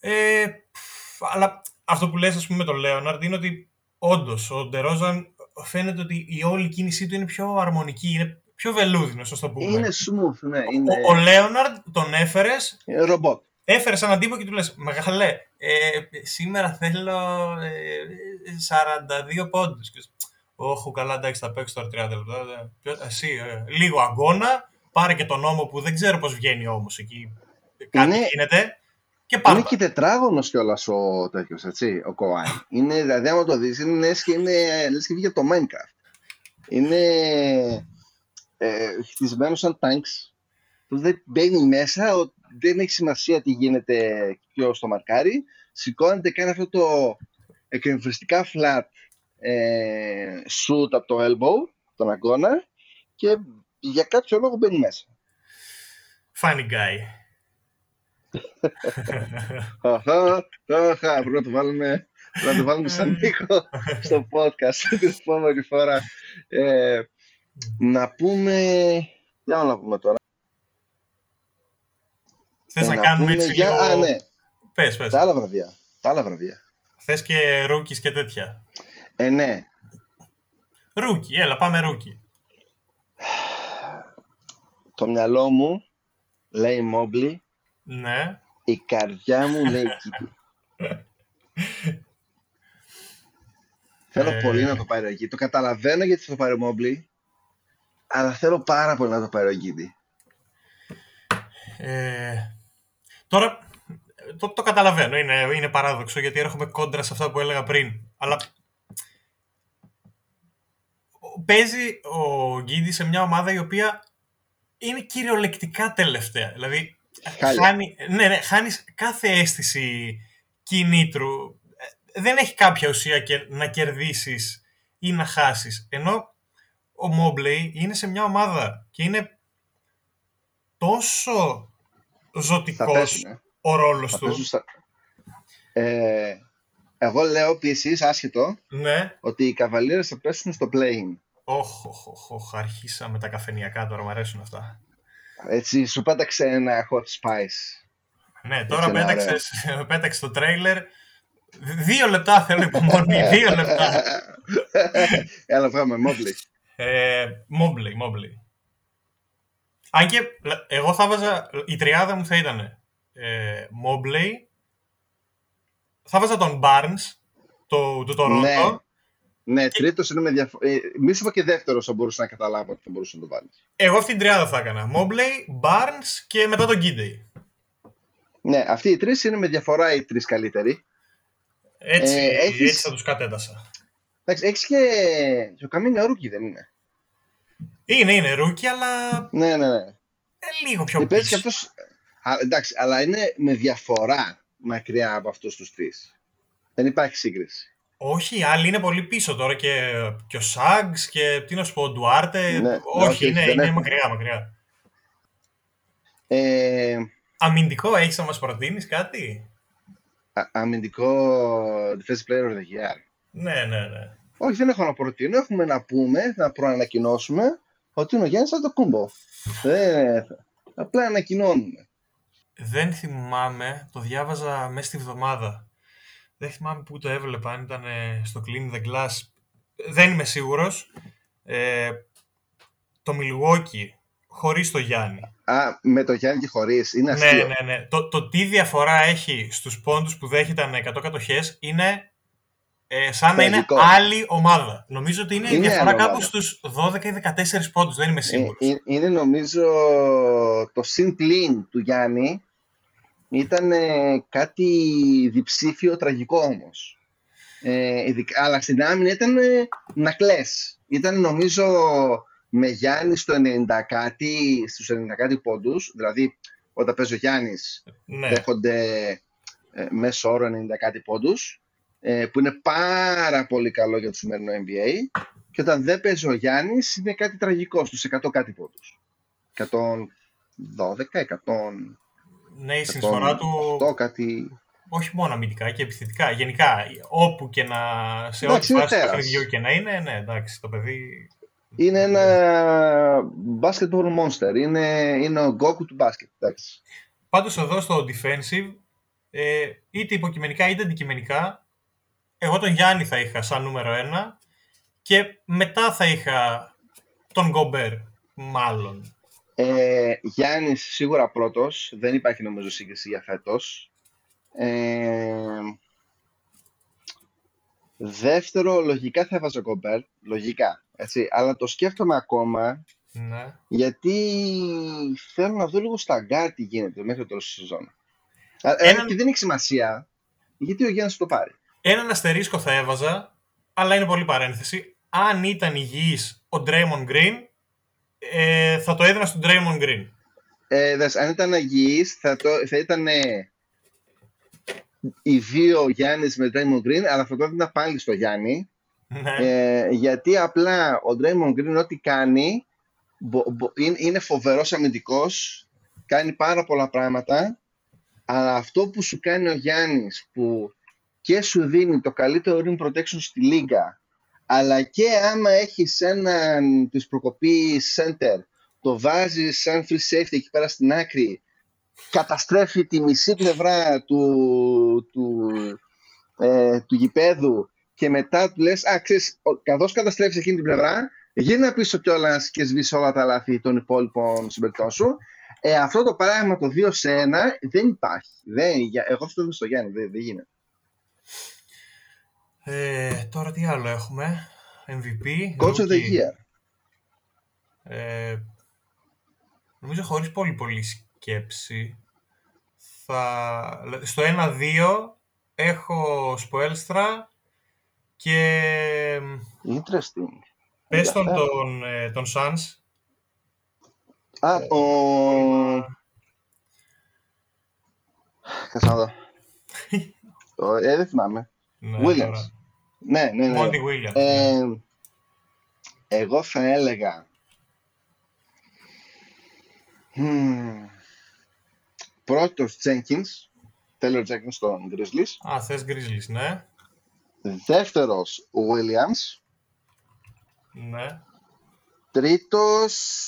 B: Ε, πφ, αλλά αυτό που λες, ας πούμε, με τον Λέοναρντ είναι ότι όντως ο Ντερόζαν φαίνεται ότι η όλη κίνησή του είναι πιο αρμονική, είναι πιο βελούδινος, ας το πούμε.
A: Είναι smooth, ναι. Είναι
B: Ο, ο Λέοναρντ τον έφερες,
A: είναι ρομπότ.
B: έφερες έναν τύπο και του λες «Μεγαλέ, ε, σήμερα θέλω ε, 42 πόντους». Και λες, Όχι, καλά, εντάξει, θα παίξω τώρα 30 λεπτά. ε, ποιο- Εσύ, ε, λίγο αγώνα, πάρε και τον νόμο που δεν ξέρω πώς βγαίνει όμως εκεί. Κάτι
A: Είναι-
B: γίνεται και πάρε.
A: Είναι και τετράγωνος κιόλας ο τέτοιος, έτσι, ο Κοάι. Είναι, δηλαδή, άμα το δεις, είναι λες και, είναι, λες και βγήκε από το Minecraft. Είναι ε, χτισμένος σαν tanks. Που δεν μπαίνει μέσα, ο- δεν έχει σημασία τι γίνεται ποιο το μαρκάρει. Σηκώνεται, κάνει αυτό το εκεμφριστικά flat ε, shoot από το elbow, τον αγώνα, και για κάποιο λόγο μπαίνει μέσα.
B: Funny guy.
A: Αχα, αχα, πρέπει να το βάλουμε, πρέπει να το βάλουμε σαν ήχο στο podcast την επόμενη φορά. Ε, να πούμε, τι άλλο να πούμε τώρα.
B: Θες
A: Ε,
B: να κάνουμε
A: πούμε
B: έτσι
A: για,
B: λίγο...
A: Α, ναι,
B: Πες, πες.
A: τα άλλα βραβεία. Τα άλλα βραβεία.
B: Θες και rookies και τέτοια.
A: Ε, ναι,
B: Rookie, έλα, πάμε rookie.
A: το μυαλό μου λέει Μόμπλι,
B: Ναι.
A: η καρδιά μου λέει Κίτι. Θέλω
B: Ε.
A: πολύ να το πάρει εκεί. Το καταλαβαίνω γιατί θα το πάρει ο Μόμπλι, αλλά θέλω πάρα πολύ να το πάρει ο Κίτι.
B: Ε, τώρα, το, το καταλαβαίνω, είναι, είναι παράδοξο γιατί έρχομαι κόντρα σε αυτά που έλεγα πριν. Αλλά παίζει ο Γκίντι σε μια ομάδα η οποία είναι κυριολεκτικά τελευταία. Δηλαδή,
A: Χάλια.
B: Χάνει, ναι, ναι, χάνεις κάθε αίσθηση κινήτρου. Ε, Δεν έχει κάποια ουσία και να κερδίσεις ή να χάσεις. Ενώ ο Μόμπλεϊ είναι σε μια ομάδα και είναι τόσο
A: Θα
B: ζωτικός
A: πέσουν, ε.
B: ο ρόλος
A: Θα
B: του.
A: πέσουν στα... Ε, εγώ λέω επίση, άσχετο,
B: Ναι.
A: ότι οι καβαλίρες θα πέσουν στο play
B: Όχ, οχ, οχ, οχ, αρχίσαμε τα καφενιακά τώρα, μου αρέσουν αυτά.
A: Έτσι, σου πέταξε ένα hot spice.
B: Ναι, τώρα
A: ένα
B: πέταξες, πέταξε το τρέιλερ. Δύο λεπτά θέλω υπομονή, δύο λεπτά.
A: Έλα, βγάμε, Μόμπλι.
B: Ε, Μόμπλεϊ, Μόμπλεϊ. Αν και λα- εγώ θα βάζα, η τριάδα μου θα ήταν ε, Μόμπλεϊ, θα βάζα τον Barnes, το, του Toronto,
A: Ναι. Ναι, τρίτος είναι με διαφορά. Ε, μη σου πω και δεύτερος θα μπορούσε να καταλάβω ότι θα μπορούσε να το βάλεις.
B: εγώ αυτή την τριάδα θα έκανα. Μόμπλεϊ, Barnes και μετά τον Γκίντεϊ.
A: Ναι, αυτοί οι τρεις είναι με διαφορά οι τρεις καλύτεροι.
B: Έτσι,
A: Ε, έχεις-
B: έτσι θα τους κατέτασσα.
A: Εντάξει, έχεις και. και ο Cunningham rookie δεν είναι;
B: Είναι, είναι rookie, αλλά
A: Ναι, ναι, ναι.
B: ε, λίγο πιο
A: Και παίζει και
B: πίσω.
A: αυτός... Α, εντάξει, αλλά είναι με διαφορά μακριά από αυτούς τους τρεις. Δεν υπάρχει σύγκριση.
B: Όχι, οι άλλοι είναι πολύ πίσω τώρα και, και ο Suggs και τι να σου πω, ο Ντουάρτε.
A: Ναι,
B: όχι,
A: όχι,
B: είναι,
A: δεν
B: είναι
A: έχουμε.
B: μακριά, μακριά.
A: Ε,
B: Αμυντικό, έχεις να μας προτείνεις κάτι;
A: α- αμυντικό defensive player of the year.
B: Ναι, ναι, ναι.
A: Όχι, δεν έχω να προτείνω. Έχουμε να πούμε, να προανακοινώσουμε ότι είναι ο Γιάννης Αντοκούμπο. Δεν... Απλά ανακοινώνουμε.
B: Δεν θυμάμαι, το διάβαζα μέσα στη βδομάδα. Δεν θυμάμαι πού το έβλεπα, αν ήταν ε, στο Clean the Glass. Δεν είμαι σίγουρος. Ε, το Milwaukee, χωρίς το Γιάννη.
A: Α, με το Γιάννη και χωρίς. Είναι
B: Ναι,
A: αστείο.
B: ναι, ναι. Το, το τι διαφορά έχει στους πόντους που δέχεται ανά 100 κατοχές είναι ε, σαν να είναι
A: Τραγικό.
B: άλλη ομάδα. Νομίζω ότι είναι, η
A: Είναι
B: διαφορά
A: άλλη
B: κάπου
A: ομάδα.
B: στους 12 ή 14 πόντους, δεν είμαι
A: Ε,
B: σίγουρος.
A: ε, είναι νομίζω το συν πλήν του Γιάννη ήταν ε, κάτι διψήφιο τραγικό όμως. Ε, ειδικά- αλλά στην άμυνα ήταν ε, να κλαις. Ήταν νομίζω με Γιάννη στο 90 κάτι, στους 90 κάτι πόντους, δηλαδή όταν παίζει ο Γιάννης
B: ναι.
A: δέχονται ε, μέσο όρο 90 κάτι πόντους ε, που είναι πάρα πολύ καλό για το σημερινό NBA και όταν δεν παίζει ο Γιάννης είναι κάτι τραγικό στους 100 κάτι πόντους. 112, 100...
B: Ναι, η συνεισφορά του...
A: κάτι...
B: Όχι μόνο αμυντικά και επιθετικά. Γενικά, όπου και να. σε ό,τι φάση του παιχνιδιού και να είναι, ναι, εντάξει, το παιδί.
A: Είναι ένα basketball monster. Είναι, είναι ο Goku του μπάσκετ.
B: Πάντως εδώ στο defensive, ε, είτε υποκειμενικά είτε αντικειμενικά, εγώ τον Γιάννη θα είχα σαν νούμερο ένα και μετά θα είχα τον Γκομπέρ, μάλλον.
A: Ε, Γιάννης σίγουρα πρώτος, δεν υπάρχει νομίζω σύγκριση για φέτος. Ε, δεύτερο, λογικά θα έβαζα Γκομπέρ, λογικά, έτσι, αλλά το σκέφτομαι ακόμα
B: ναι.
A: γιατί θέλω να δω λίγο στα γκάρ τι γίνεται μέχρι το τέλος της σεζόν. Ένα... Και δεν έχει σημασία, γιατί ο Γιάννης το πάρει.
B: Έναν αστερίσκο θα έβαζα, αλλά είναι πολύ παρένθεση. Αν ήταν υγιής ο Draymond Green, ε, θα το έδινα στον Draymond Green.
A: Ε, δες, αν ήταν υγιής, θα, το, θα ήταν οι δύο Γιάννης με Draymond Green, αλλά θα το έδινα πάλι στο Γιάννη.
B: Ναι.
A: Ε, γιατί απλά ο Draymond Green ό,τι κάνει είναι, είναι φοβερός αμυντικός, κάνει πάρα πολλά πράγματα, αλλά αυτό που σου κάνει ο Γιάννης που και σου δίνει το καλύτερο rim protection στη λίγα, αλλά και άμα έχεις έναν της προκοπή center, το βάζεις σαν free safety εκεί πέρα στην άκρη, καταστρέφει τη μισή πλευρά του, του, ε, του γηπέδου και μετά του λες, α, ξέρεις, καθώς καταστρέφεις εκείνη την πλευρά, γίνα πίσω κιόλας και σβήσει όλα τα λάθη των υπόλοιπων συμπεριπτών σου. Ε, αυτό το πράγμα το 2 σε 1 δεν υπάρχει. Δεν, εγώ αυτό το στο Γιάννη, δεν, δεν γίνεται.
B: Ε, τώρα τι άλλο έχουμε; MVP.
A: Coach of the Year.
B: Ε, νομίζω χωρίς πολύ πολύ σκέψη. Θα... Στο 1-2 έχω Σποέλστρα και...
A: Interesting.
B: Πες τον, τον, ε, τον Suns.
A: Α, ο... Κάτσε να δω. ε, δεν θυμάμαι.
B: Ναι,
A: Williams. Ναι, ναι, ναι.
B: Monty Williams.
A: Ε, εγώ θα έλεγα... Hmm. Πρώτος Jenkins, Taylor Jenkins στον Grizzlies.
B: Α, θες Grizzlies, ναι.
A: Δεύτερος Williams.
B: Ναι.
A: Τρίτος...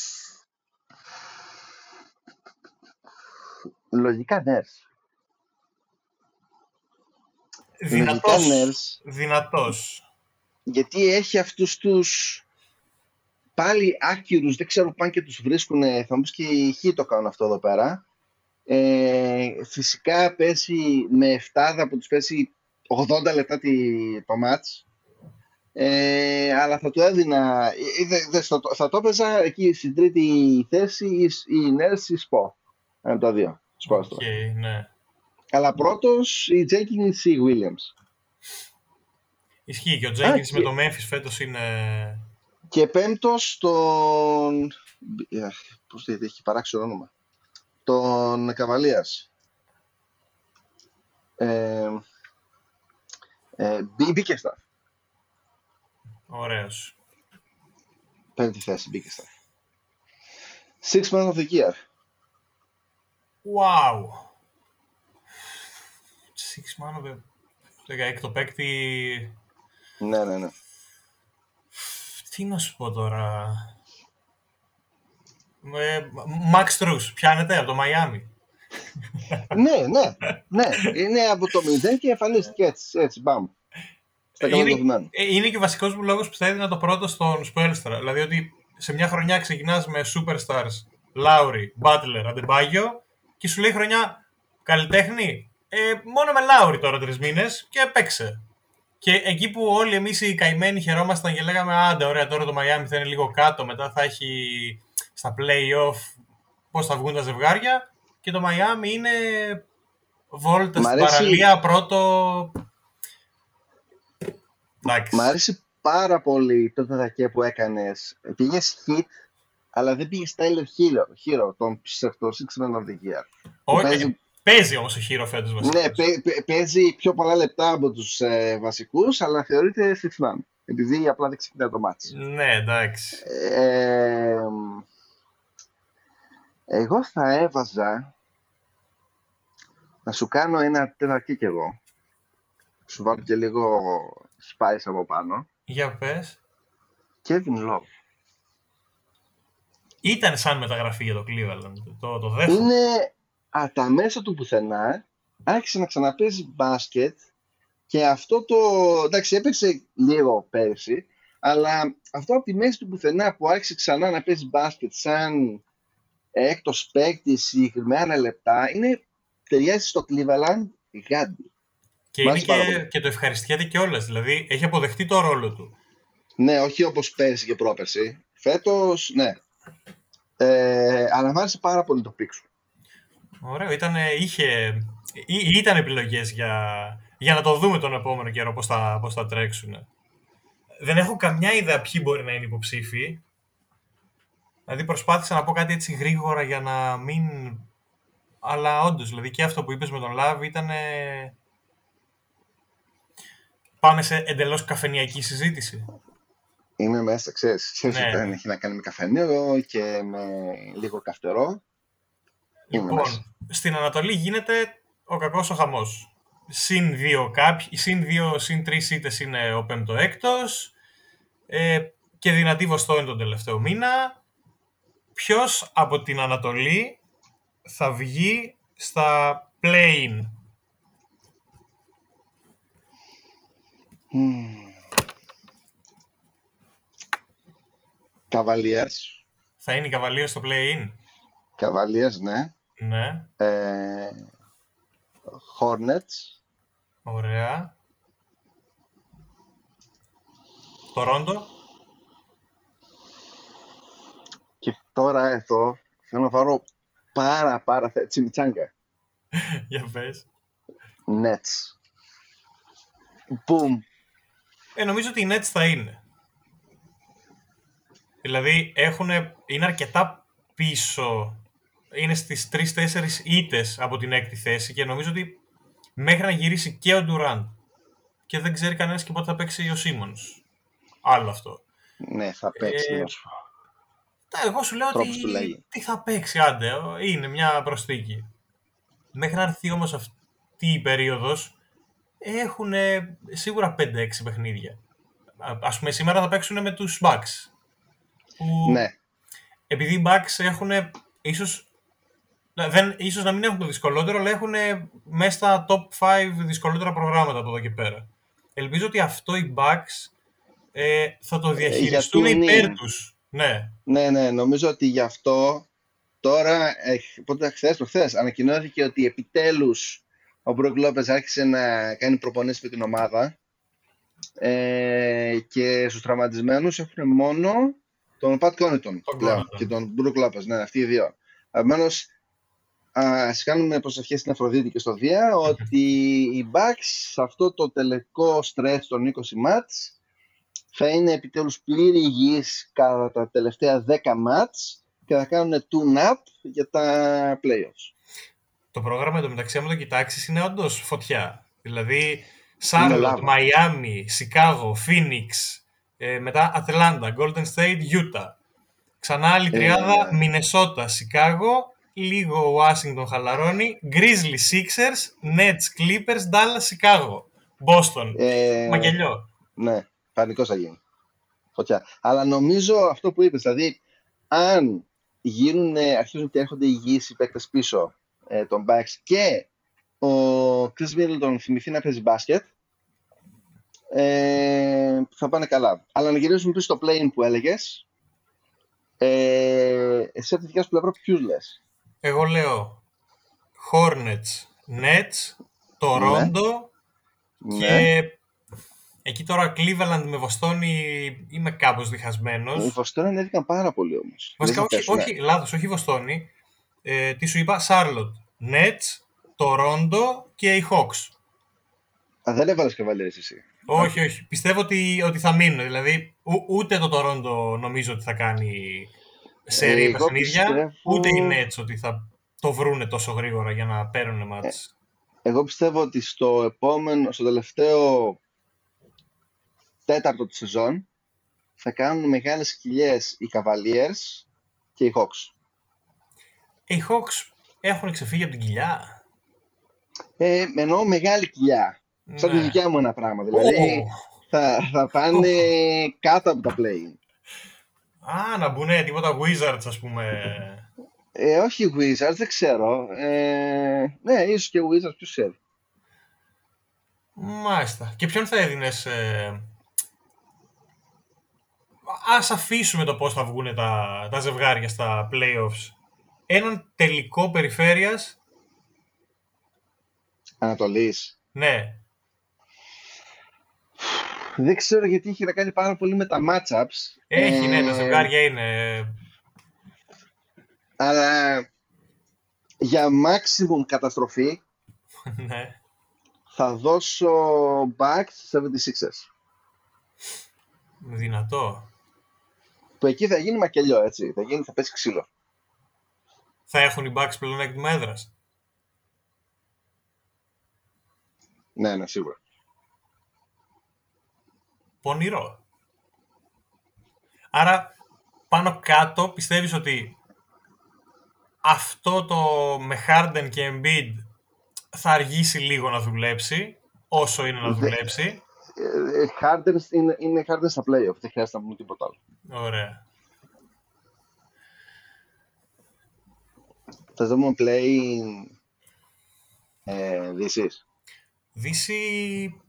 A: Λογικά Nurse.
B: Δυνατός.
A: Nurse,
B: Δυνατός.
A: γιατί έχει αυτούς τους πάλι άκυρους, δεν ξέρω πάνε και τους βρίσκουν, θα μου πεις και οι χ το κάνουν αυτό εδώ πέρα. Ε, φυσικά πέσει με 7 που τους πέσει 80 λεπτά τη, το μάτς. Ε, αλλά θα του έδινα, ε, δε, θα, θα το έπαιζα εκεί στην τρίτη θέση η Νέρς η Σπο. Ένα το δύο. Σπο,
B: okay, ναι.
A: Αλλά πρώτος η Jenkins ή η Williams.
B: Ισχύει και ο Jenkins με το Memphis φέτος είναι...
A: Και πέμπτος τον... Πώς το έχει παράξει όνομα. Τον Καβαλίας. Ε, ε, Μπίκεσταρ.
B: Ωραίος.
A: Πέμπτη θέση Μπίκεσταρ. Six Man of the Year.
B: Wow. Six Man of the... Το έκτο παίκτη...
A: Ναι, ναι, ναι.
B: Τι να σου πω τώρα... Μαξ Τρούς, πιάνεται από το Μαϊάμι.
A: ναι, ναι, ναι. Είναι από το μηδέν και εμφανίστηκε έτσι, έτσι, μπαμ.
B: Είναι, είναι και ο βασικός μου λόγος που θα έδινα το πρώτο στον Σπέλστρα. Δηλαδή ότι σε μια χρονιά ξεκινάς με superstars Λάουρι, Μπάτλερ, Αντεμπάγιο και σου λέει χρονιά καλλιτέχνη. Ε, μόνο με Λάουρι τώρα τρεις μήνες και παίξε. Και εκεί που όλοι εμείς οι καημένοι χαιρόμασταν και λέγαμε Άντε, ωραία, τώρα το Μαϊάμι θα είναι λίγο κάτω, μετά θα έχει στα playoff πώς θα βγουν τα ζευγάρια. Και το Μαϊάμι είναι βόλτα στην παραλία πρώτο.
A: Μ' άρεσε πάρα πολύ το τετακέ που έκανες. Πήγες hit, αλλά δεν πήγες Tyler Hero, Hero τον ψευτός Six Man of the Year.
B: Όχι, Παίζει όμως ο Χείρο φέτος βασικά.
A: Ναι, παίζει πιο πολλά λεπτά από τους ε, βασικούς, αλλά θεωρείται six man. Επειδή απλά δεν ξεκινάει το μάτι.
B: Ναι, εντάξει.
A: Ε, εγώ θα έβαζα να σου κάνω ένα τερακί κι εγώ. Σου βάλω και λίγο spice από πάνω.
B: Για πες.
A: Kevin Love.
B: Ήταν σαν μεταγραφή για το Cleveland, το, το δεύτερο.
A: Είναι από τα μέσα του πουθενά, άρχισε να ξαναπέζει μπάσκετ και αυτό το, εντάξει έπαιξε λίγο πέρσι, αλλά αυτό από τη μέση του πουθενά που άρχισε ξανά να παίζει μπάσκετ σαν έκτος παίκτη συγκεκριμένα λεπτά, είναι ταιριάζει στο Cleveland γάντι.
B: Και, είναι και, και το ευχαριστιέται κιόλας. Δηλαδή έχει αποδεχτεί το ρόλο του.
A: Ναι, όχι όπως πέρσι και πρόπερσι. Φέτος, ναι. Ε, αλλά μου άρεσε πάρα πολύ το πίξου.
B: Ωραίο. Ήταν, είχε, ήταν επιλογές για, για να το δούμε τον επόμενο καιρό πώς θα, πώς θα τρέξουν. Δεν έχω καμιά ιδέα ποιοι μπορεί να είναι υποψήφοι. Δηλαδή προσπάθησα να πω κάτι έτσι γρήγορα για να μην... Αλλά όντως, δηλαδή και αυτό που είπες με τον Λάβ ήταν... Πάμε σε εντελώς καφενιακή συζήτηση.
A: Είμαι μέσα, ξέρεις. Ξέρεις ναι. ότι έχει να κάνει με καφενείο και με λίγο καυτερό.
B: Λοιπόν, στην Ανατολή γίνεται ο κακός ο χαμός. Συν δύο, κάποιοι, συν δύο, συν τρεις ήττες είναι ο πέμπτο έκτος ε, και δυνατή Βοστόνη τον τελευταίο μήνα. Ποιος από την Ανατολή θα βγει στα play-in;
A: Καβαλίες.
B: Θα είναι η Καβαλίες στο play-in;
A: Καβαλίες, ναι.
B: Ναι.
A: Ε, Hornets.
B: Ωραία. Ρόντο.
A: Και τώρα εδώ θέλω να πάρω πάρα πάρα τσιμιτσάγκα.
B: Για πες.
A: Nets. Boom.
B: Ε, νομίζω ότι οι Nets θα είναι. Δηλαδή έχουν, είναι αρκετά πίσω είναι στις 3-4 ήττες από την έκτη θέση και νομίζω ότι μέχρι να γυρίσει και ο Ντουράντ και δεν ξέρει κανένας και πότε θα παίξει ο Σίμονς. Άλλο αυτό.
A: Ναι, θα παίξει. Ε,
B: εγώ σου λέω ότι τι θα παίξει, άντε, είναι μια προσθήκη. Μέχρι να έρθει όμως αυτή η περίοδος, έχουν σίγουρα 5-6 παιχνίδια. Ας πούμε σήμερα θα παίξουν με τους Bucks.
A: ναι.
B: Επειδή οι Bucks έχουν ίσως δεν, ίσως να μην έχουν το δυσκολότερο, αλλά έχουν μέσα στα top 5 δυσκολότερα προγράμματα από εδώ και πέρα. Ελπίζω ότι αυτό οι Bucks ε, θα το ε, διαχειριστούν υπέρ τους. Ναι.
A: ναι, ναι, νομίζω ότι γι' αυτό τώρα, πότε χθες, προχθές, ανακοινώθηκε ότι επιτέλους ο Μπροκ Λόπεζ άρχισε να κάνει προπονήσεις με την ομάδα ε, και στους τραυματισμένους έχουν μόνο τον Πατ Κόνιτον και τον Μπροκ Λόπεζ, ναι, αυτοί οι δύο. Επομένως, Α κάνουμε προσευχές στην Αφροδίτη και στο Δία ότι οι Bucks σε αυτό το τελικό στρες των 20 μάτς θα είναι επιτέλους πλήρη υγιείς κατά τα τελευταία 10 μάτς και θα κάνουν tune-up για τα playoffs.
B: Το πρόγραμμα εντωμεταξύ μου το κοιτάξεις είναι όντως φωτιά. Δηλαδή Σάρλοτ, Μαϊάμι, Σικάγο, Φίνιξ, μετά Ατλάντα, Golden State, Utah. Ξανά άλλη τριάδα, ε, Μινεσότα, Σικάγο λίγο Washington χαλαρώνει. Grizzly Sixers, Nets Clippers, Dallas Chicago. Boston. Ε, Μακελειό.
A: Ναι, πανικός θα γίνει. Φωτιά. Αλλά νομίζω αυτό που είπες, δηλαδή αν γίνουν, αρχίζουν και έρχονται υγιείς οι παίκτες πίσω ε, των Bucks και ο Chris Middleton θυμηθεί να παίζει μπάσκετ, ε, θα πάνε καλά. Αλλά να γυρίσουμε πίσω στο play που έλεγες, ε, εσύ από τη δικιά σου πλευρά ποιους λες;
B: Εγώ λέω Hornets, Nets, Toronto ναι. και ναι. εκεί τώρα Cleveland με Βοστόνη είμαι κάπως διχασμένος.
A: Η Βοστόνη ανέβηκαν πάρα πολύ όμως.
B: Βασικά όχι, όχι, λάθος, όχι Βοστόνη. Ε, τι σου είπα, Charlotte, Nets, Toronto και οι Hawks.
A: Α, δεν έβαλες καβαλίες εσύ.
B: Όχι, όχι. Πιστεύω ότι, ότι θα μείνουν. Δηλαδή, ούτε το Toronto νομίζω ότι θα κάνει σε ε, παιχνίδια, πιστεύω... ούτε είναι έτσι ότι θα το βρούνε τόσο γρήγορα για να παίρνουν μάτς.
A: Εγώ πιστεύω ότι στο επόμενο, στο τελευταίο τέταρτο της σεζόν θα κάνουν μεγάλες κοιλιές οι Cavaliers και οι Hawks.
B: Οι Hawks έχουν ξεφύγει από την κοιλιά.
A: Ε, εννοώ μεγάλη κοιλιά. Σαν τη
B: Ναι.
A: δικιά μου ένα πράγμα. Δηλαδή θα, θα πάνε κάτω από τα play.
B: Α, να μπουν τίποτα Wizards, ας πούμε.
A: Ε, όχι Wizards, δεν ξέρω. Ε, ναι, ίσως και Wizards, ποιος ξέρει.
B: Μάλιστα. Και ποιον θα έδινες... Ε... Ας αφήσουμε το πώς θα βγουν τα, τα ζευγάρια στα playoffs. Έναν τελικό περιφέρειας,
A: Ανατολής.
B: ναι.
A: Δεν ξέρω γιατί έχει να κάνει πάρα πολύ με τα matchups.
B: Έχει, ναι, τα
A: Ε,
B: ζευγάρια είναι...
A: Αλλά για maximum καταστροφή
B: ναι.
A: θα δώσω back στους 76ers.
B: Δυνατό.
A: Που εκεί θα γίνει μακελιό, έτσι. Θα, γίνει, θα πέσει ξύλο.
B: Θα έχουν οι Bucks πλεονέκτημα έδρας.
A: Ναι, ναι, σίγουρα.
B: Πονηρό. Άρα, πάνω κάτω πιστεύεις ότι αυτό το με Harden και Embiid θα αργήσει λίγο να δουλέψει, όσο είναι να
A: Δε-
B: δουλέψει;
A: Ε, ε, Harden είναι, είναι Harden στα playoff. Δεν χρειάζεται να πούμε τίποτα άλλο.
B: Ωραία.
A: Θα δούμε play ε, Δύσης.
B: Δύση...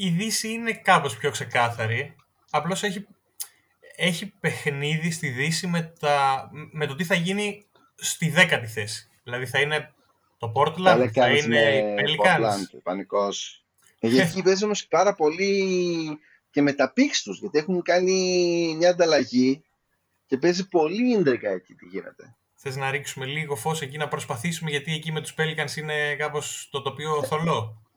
B: Η Δύση είναι κάπως πιο ξεκάθαρη. Απλώς έχει, έχει παιχνίδι στη Δύση με, τα, με το τι θα γίνει στη δέκατη θέση. Δηλαδή θα είναι το Portland, θα είναι οι Pelicans.
A: Portland, πανικός. Ε, γιατί εκεί παίζει όμως πάρα πολύ και με τα picks τους, γιατί έχουν κάνει μια ανταλλαγή και παίζει πολύ ίντρικα εκεί τι γίνεται.
B: Θες να ρίξουμε λίγο φως εκεί να προσπαθήσουμε γιατί εκεί με τους Pelicans είναι κάπως το τοπίο θολό;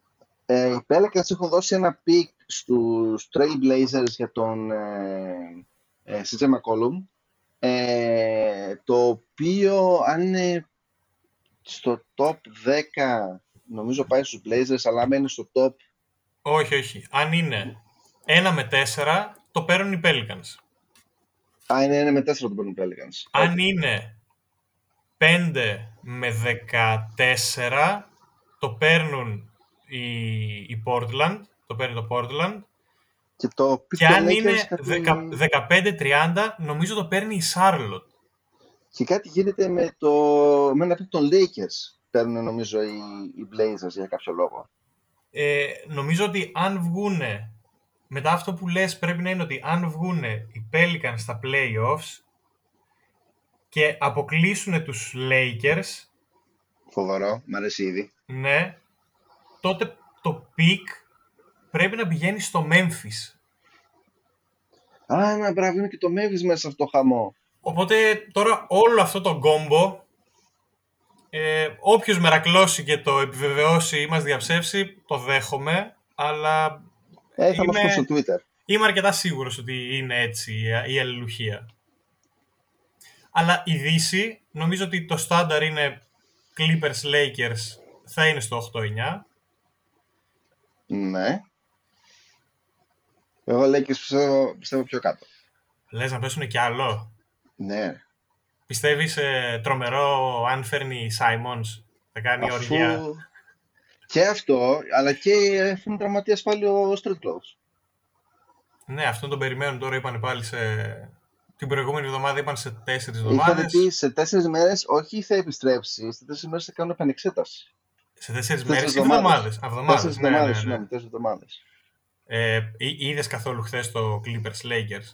A: Ε, οι Pelicans έχουν δώσει ένα pick στους Trailblazers για τον ε, ε, CJ McCollum, ε, το οποίο αν είναι στο top 10 νομίζω πάει στους Blazers, αλλά αν είναι στο top
B: Όχι, όχι. Αν είναι 1 με 4, το παίρνουν οι Pelicans.
A: Α, είναι, είναι με 4 το παίρνουν οι Pelicans.
B: Αν είναι 5 με 14, το παίρνουν οι, οι Portland. Το παίρνει το Portland.
A: Και, το pick
B: Και
A: των
B: αν
A: Lakers
B: είναι
A: κάτι-
B: 15-30, νομίζω το παίρνει η Charlotte.
A: Και κάτι γίνεται με, το, με ένα pick των Lakers. Παίρνουν νομίζω οι, οι Blazers για κάποιο λόγο.
B: Ε, νομίζω ότι αν βγούνε, μετά αυτό που λες πρέπει να είναι ότι αν βγούνε οι Pelicans στα playoffs και αποκλείσουν τους Lakers,
A: Φοβερό, μ' αρέσει ήδη.
B: ναι, τότε το pick πρέπει να πηγαίνει στο Memphis.
A: Α, ναι, μπράβο, είναι και το Memphis μέσα σε αυτό το χαμό.
B: Οπότε τώρα όλο αυτό το κόμπο, ε, όποιος μερακλώσει και το επιβεβαιώσει ή μας διαψεύσει, το δέχομαι, αλλά
A: Ε, θα μας
B: Είμαι-
A: πει στο Twitter.
B: είμαι αρκετά σίγουρος ότι είναι έτσι η- η αλληλουχία. Αλλά η Δύση, νομίζω ότι το στάνταρ είναι Clippers Lakers θα είναι στο 8-9.
A: Ναι. Εγώ Lakers πιστεύω, πιστεύω πιο κάτω.
B: Λες να πέσουν κι άλλο;
A: Ναι.
B: Πιστεύεις ε, τρομερό αν φέρνει Simons, θα κάνει οργιά.
A: Και αυτό, αλλά και αφού είναι τραυματίας πάλι ο Street Clothes.
B: Ναι, αυτόν τον περιμένουν τώρα, είπαν πάλι σε... Την προηγούμενη εβδομάδα είπαν σε τέσσερις
A: Είχατε
B: εβδομάδες.
A: πει σε τέσσερις μέρες, όχι θα επιστρέψεις, σε τέσσερις μέρες θα κάνουν επανεξέταση.
B: Σε τέσσερις
A: Τέσσερις
B: μέρες ή
A: εβδομάδες.
B: εβδομάδες. Α, εβδομάδες,
A: Τέσσερις
B: ναι,
A: εβδομάδες,
B: ναι, ναι.
A: συγγνώμη, τέσσερις εβδομάδες.
B: Ε, εί- είδες καθόλου χθες το Clippers Lakers;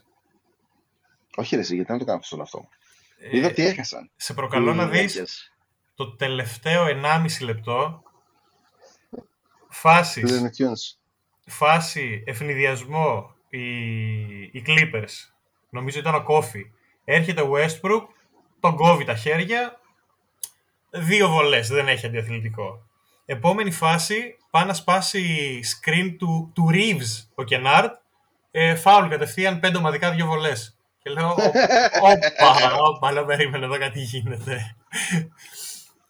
A: Όχι ρε εσύ, γιατί να το κάνω στον αυτό;
B: Ε,
A: Είδα τι έχασαν.
B: σε προκαλώ να
A: Οι
B: δεις
A: Lakers.
B: το τελευταίο 1,5 λεπτό φάσεις,
A: Looney Tunes.
B: φάση ευνηδιασμό οι, οι Clippers. Νομίζω ήταν ο Κόφι. Έρχεται ο Westbrook, τον κόβει τα χέρια, δύο βολές, δεν έχει αντιαθλητικό. Επόμενη φάση, πάει να σπάσει screen του, του Reeves ο Κενάρτ, ε, φάουλ κατευθείαν, πέντε ομαδικά, δύο βολές. Και λέω, όπα, όπα, λέω, περίμενε εδώ κάτι γίνεται.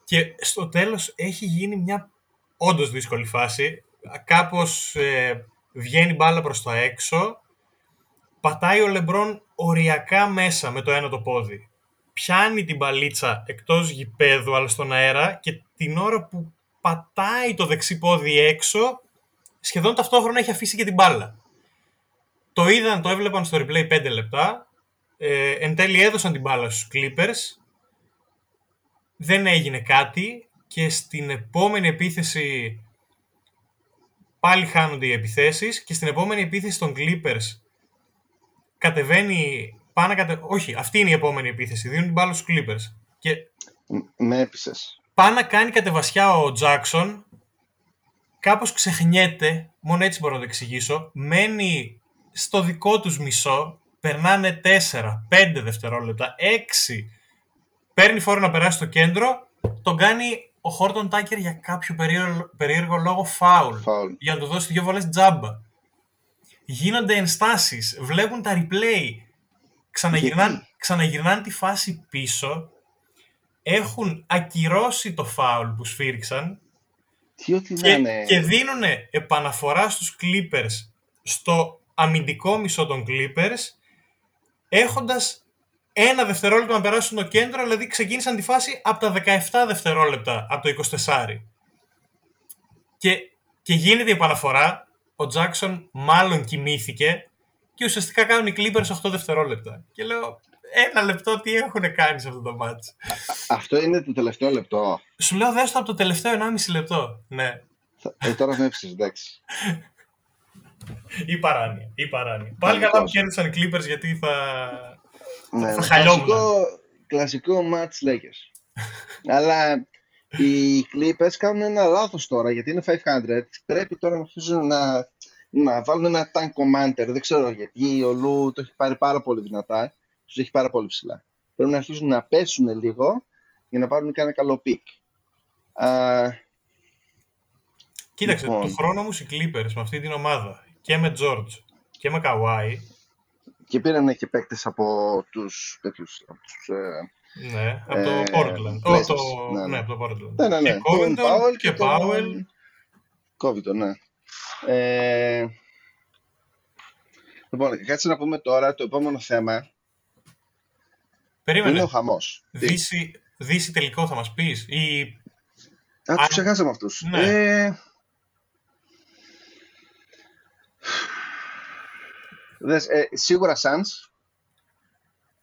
B: Και στο τέλος έχει γίνει μια όντως δύσκολη φάση. Κάπως ε, βγαίνει μπάλα προς τα έξω, πατάει ο Λεμπρόν οριακά μέσα με το ένα το πόδι. Πιάνει την μπαλίτσα εκτός γηπέδου αλλά στον αέρα και την ώρα που πατάει το δεξί πόδι έξω, σχεδόν ταυτόχρονα έχει αφήσει και την μπάλα. Το είδαν, το έβλεπαν στο replay 5 λεπτά. Ε, εν τέλει έδωσαν την μπάλα στους Clippers. Δεν έγινε κάτι και στην επόμενη επίθεση πάλι χάνονται οι επιθέσεις και στην επόμενη επίθεση των Clippers κατεβαίνει πάνω κατε... Όχι, αυτή είναι η επόμενη επίθεση. Δίνουν την μπάλα στους Clippers. Και...
A: Με έπεισες.
B: Πάει να κάνει κατεβασιά ο Τζάξον, κάπως ξεχνιέται, μόνο έτσι μπορώ να το εξηγήσω, μένει στο δικό τους μισό, περνάνε 4, 5 δευτερόλεπτα, 6, παίρνει φόρο να περάσει στο κέντρο, τον κάνει ο Χόρτον Τάκερ για κάποιο περίεργο, περίεργο λόγο φάουλ, για να του δώσει δύο βολές τζάμπα. Γίνονται ενστάσεις, βλέπουν τα replay, ξαναγυρνάνε, ξαναγυρνάνε τη φάση πίσω έχουν ακυρώσει το φάουλ που σφύριξαν
A: και,
B: και δίνουν επαναφορά στους Clippers στο αμυντικό μισό των Clippers έχοντας ένα δευτερόλεπτο να περάσουν το κέντρο, δηλαδή ξεκίνησαν τη φάση από τα 17 δευτερόλεπτα από το 24. Και, και γίνεται η επαναφορά, ο Τζάξον μάλλον κοιμήθηκε και ουσιαστικά κάνουν οι Clippers 8 δευτερόλεπτα. Και λέω, ένα λεπτό τι έχουν κάνει σε αυτό το μάτς;
A: Αυτό είναι το τελευταίο λεπτό.
B: Σου λέω δες το από το τελευταίο 1,5 λεπτό. Ναι.
A: Ε, τώρα με έψεις, εντάξει.
B: ή παράνοια. Ή παράνοια. Πάλι καλά που κέρδισαν οι Clippers γιατί θα,
A: ναι, θα χαλιόμουν. Κλασικό, κλασικό match Lakers. Αλλά οι Clippers κάνουν ένα λάθος τώρα γιατί είναι 500. Πρέπει τώρα να αρχίσουν να, να βάλουν ένα tank commander. Δεν ξέρω γιατί ο Λου το έχει πάρει πάρα πολύ δυνατά τους έχει πάρα πολύ ψηλά. Πρέπει να αρχίσουν να πέσουν λίγο για να πάρουν και ένα καλό pick.
B: Κοίταξε, λοιπόν. το χρόνο μου οι Clippers με αυτή την ομάδα και με George και με Kawhi
A: και πήραν και παίκτες από τους τέτοιους,
B: από τους, ε, ναι, από το ε, Portland. Ω, το, ναι, ναι. ναι, από το Portland.
A: Ναι, ναι, ναι.
B: Και Covington και, και Powell.
A: Covington, ναι. Ε, λοιπόν, κάτσε να πούμε τώρα το επόμενο θέμα
B: Περίμενε.
A: Είναι ο χαμός.
B: Δύση, δύση τελικό θα μας πεις ή...
A: Α, τους ξεχάσαμε αυτούς. Ναι. Ε... Δες, ε, σίγουρα Suns.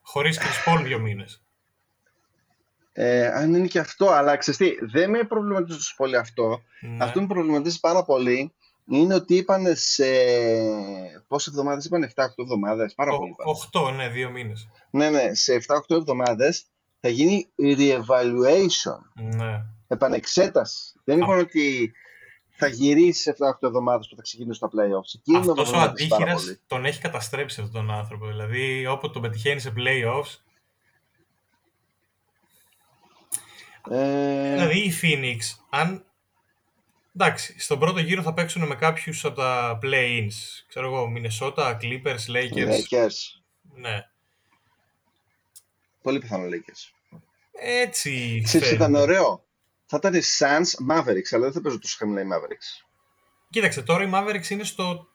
B: Χωρίς Chris Paul δύο μήνες.
A: Ε, αν είναι και αυτό, αλλά ξέρεις τι, δεν με προβληματίζει τόσο πολύ αυτό. Ναι. Αυτό με προβληματίζει πάρα πολύ είναι ότι είπαν σε. Πόσες εβδομάδες είπαν, 7-8 εβδομάδες. Πάρα Ο, πολύ.
B: 8, ναι, δύο μήνες.
A: Ναι, ναι, σε 7-8 εβδομάδες θα γίνει re-evaluation.
B: Ναι.
A: Επανεξέταση. Δεν είπαν ότι θα γυρίσει σε 7-8 εβδομάδες που θα ξεκινήσουν τα playoffs.
B: Αυτός ο αντίχειρας τον έχει καταστρέψει αυτόν τον άνθρωπο. Δηλαδή, όποτε τον πετυχαίνει σε playoffs. Ε... Δηλαδή η Phoenix, αν Εντάξει, στον πρώτο γύρο θα παίξουν με κάποιους από τα play-ins. Ξέρω εγώ, Minnesota, Clippers, Lakers.
A: Lakers.
B: Ναι.
A: Πολύ πιθανό Lakers.
B: Έτσι
A: Ξέρεις, ήταν ωραίο. Θα ήταν οι Suns Mavericks, αλλά δεν θα παίζουν τόσο χαμηλά οι Mavericks.
B: Κοίταξε, τώρα οι Mavericks είναι στο,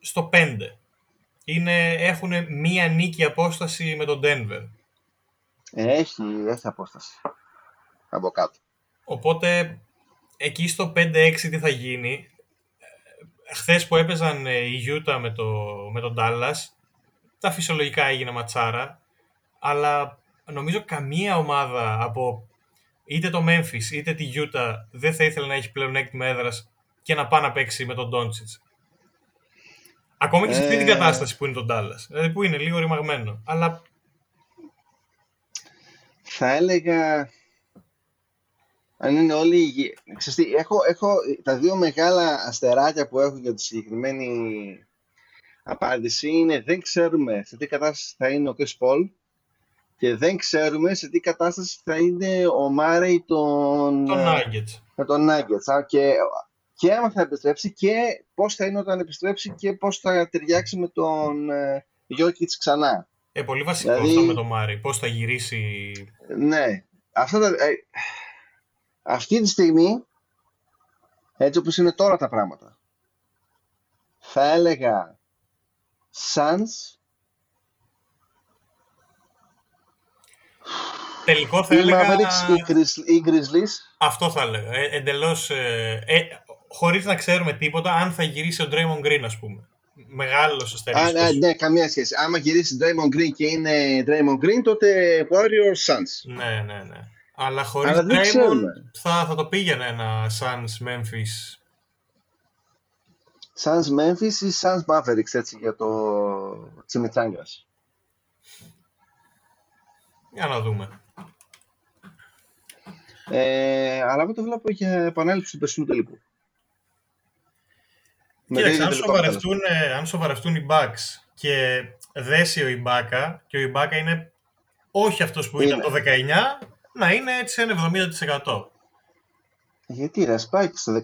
B: στο 5. Είναι, έχουν μία νίκη απόσταση με τον Denver.
A: Έχει, έχει απόσταση. Από κάτω.
B: Οπότε εκεί στο 5-6 τι θα γίνει. Χθες που έπαιζαν ε, η Utah με, το, με τον Dallas, τα φυσιολογικά έγινε ματσάρα, αλλά νομίζω καμία ομάδα από είτε το Memphis είτε τη Utah δεν θα ήθελε να έχει πλέον έκτημα έδρας και να πάει να παίξει με τον Doncic. Ακόμα και σε αυτή την ε. κατάσταση που είναι τον Dallas, δηλαδή που είναι λίγο ρημαγμένο. Αλλά...
A: Θα έλεγα αν είναι όλοι υγιεί. Έχω, έχω τα δύο μεγάλα αστεράκια που έχω για τη συγκεκριμένη απάντηση είναι δεν ξέρουμε σε τι κατάσταση θα είναι ο Chris Paul και δεν ξέρουμε σε τι κατάσταση θα είναι ο Μάρεϊ τον,
B: τον Nuggets.
A: Με τον Nuggets. Και, και άμα θα επιστρέψει και πώς θα είναι όταν επιστρέψει και πώς θα ταιριάξει με τον ε, Jokic ξανά.
B: Ε, πολύ βασικό
A: Δηλαδή-
B: αυτό με το Μάρι. Πώς θα γυρίσει...
A: Ναι. Αυτά τα, ε, αυτή τη στιγμή, έτσι όπως είναι τώρα τα πράγματα, θα έλεγα Suns
B: Τελικό θα
A: ή
B: έλεγα...
A: Mavericks ή Grizz- ή Grizzlies.
B: Αυτό θα έλεγα. Ε, εντελώς... Ε, ε, χωρίς να ξέρουμε τίποτα, αν θα γυρίσει ο Draymond Green, ας πούμε. Μεγάλος
A: Α,
B: αστερίσκος.
A: ναι, ναι, καμία σχέση. Άμα γυρίσει Draymond Green και είναι Draymond Green, τότε Warriors Suns.
B: Ναι, ναι, ναι. Αλλά χωρίς
A: Αλλά δεν
B: Draymond
A: ξέρουμε.
B: θα, θα το πήγαινε ένα Suns Memphis.
A: Suns Memphis ή Suns Mavericks, έτσι, για το Τσιμιτσάγκας.
B: Για να δούμε.
A: Ε, αλλά εγώ το βλέπω για επανάληψη του περσινού τελικού. Με το
B: Κοίταξε,
A: ίδιο
B: αν
A: τελικό αποτέλεσμα.
B: σοβαρευτούν, ε, αν σοβαρευτούν οι Bucks και δέσει ο Ιμπάκα και ο Ιμπάκα είναι όχι αυτός που
A: Είναι.
B: ήταν το 19, να είναι έτσι σε ένα 70%.
A: Γιατί ρε, ας πάει και στο 19,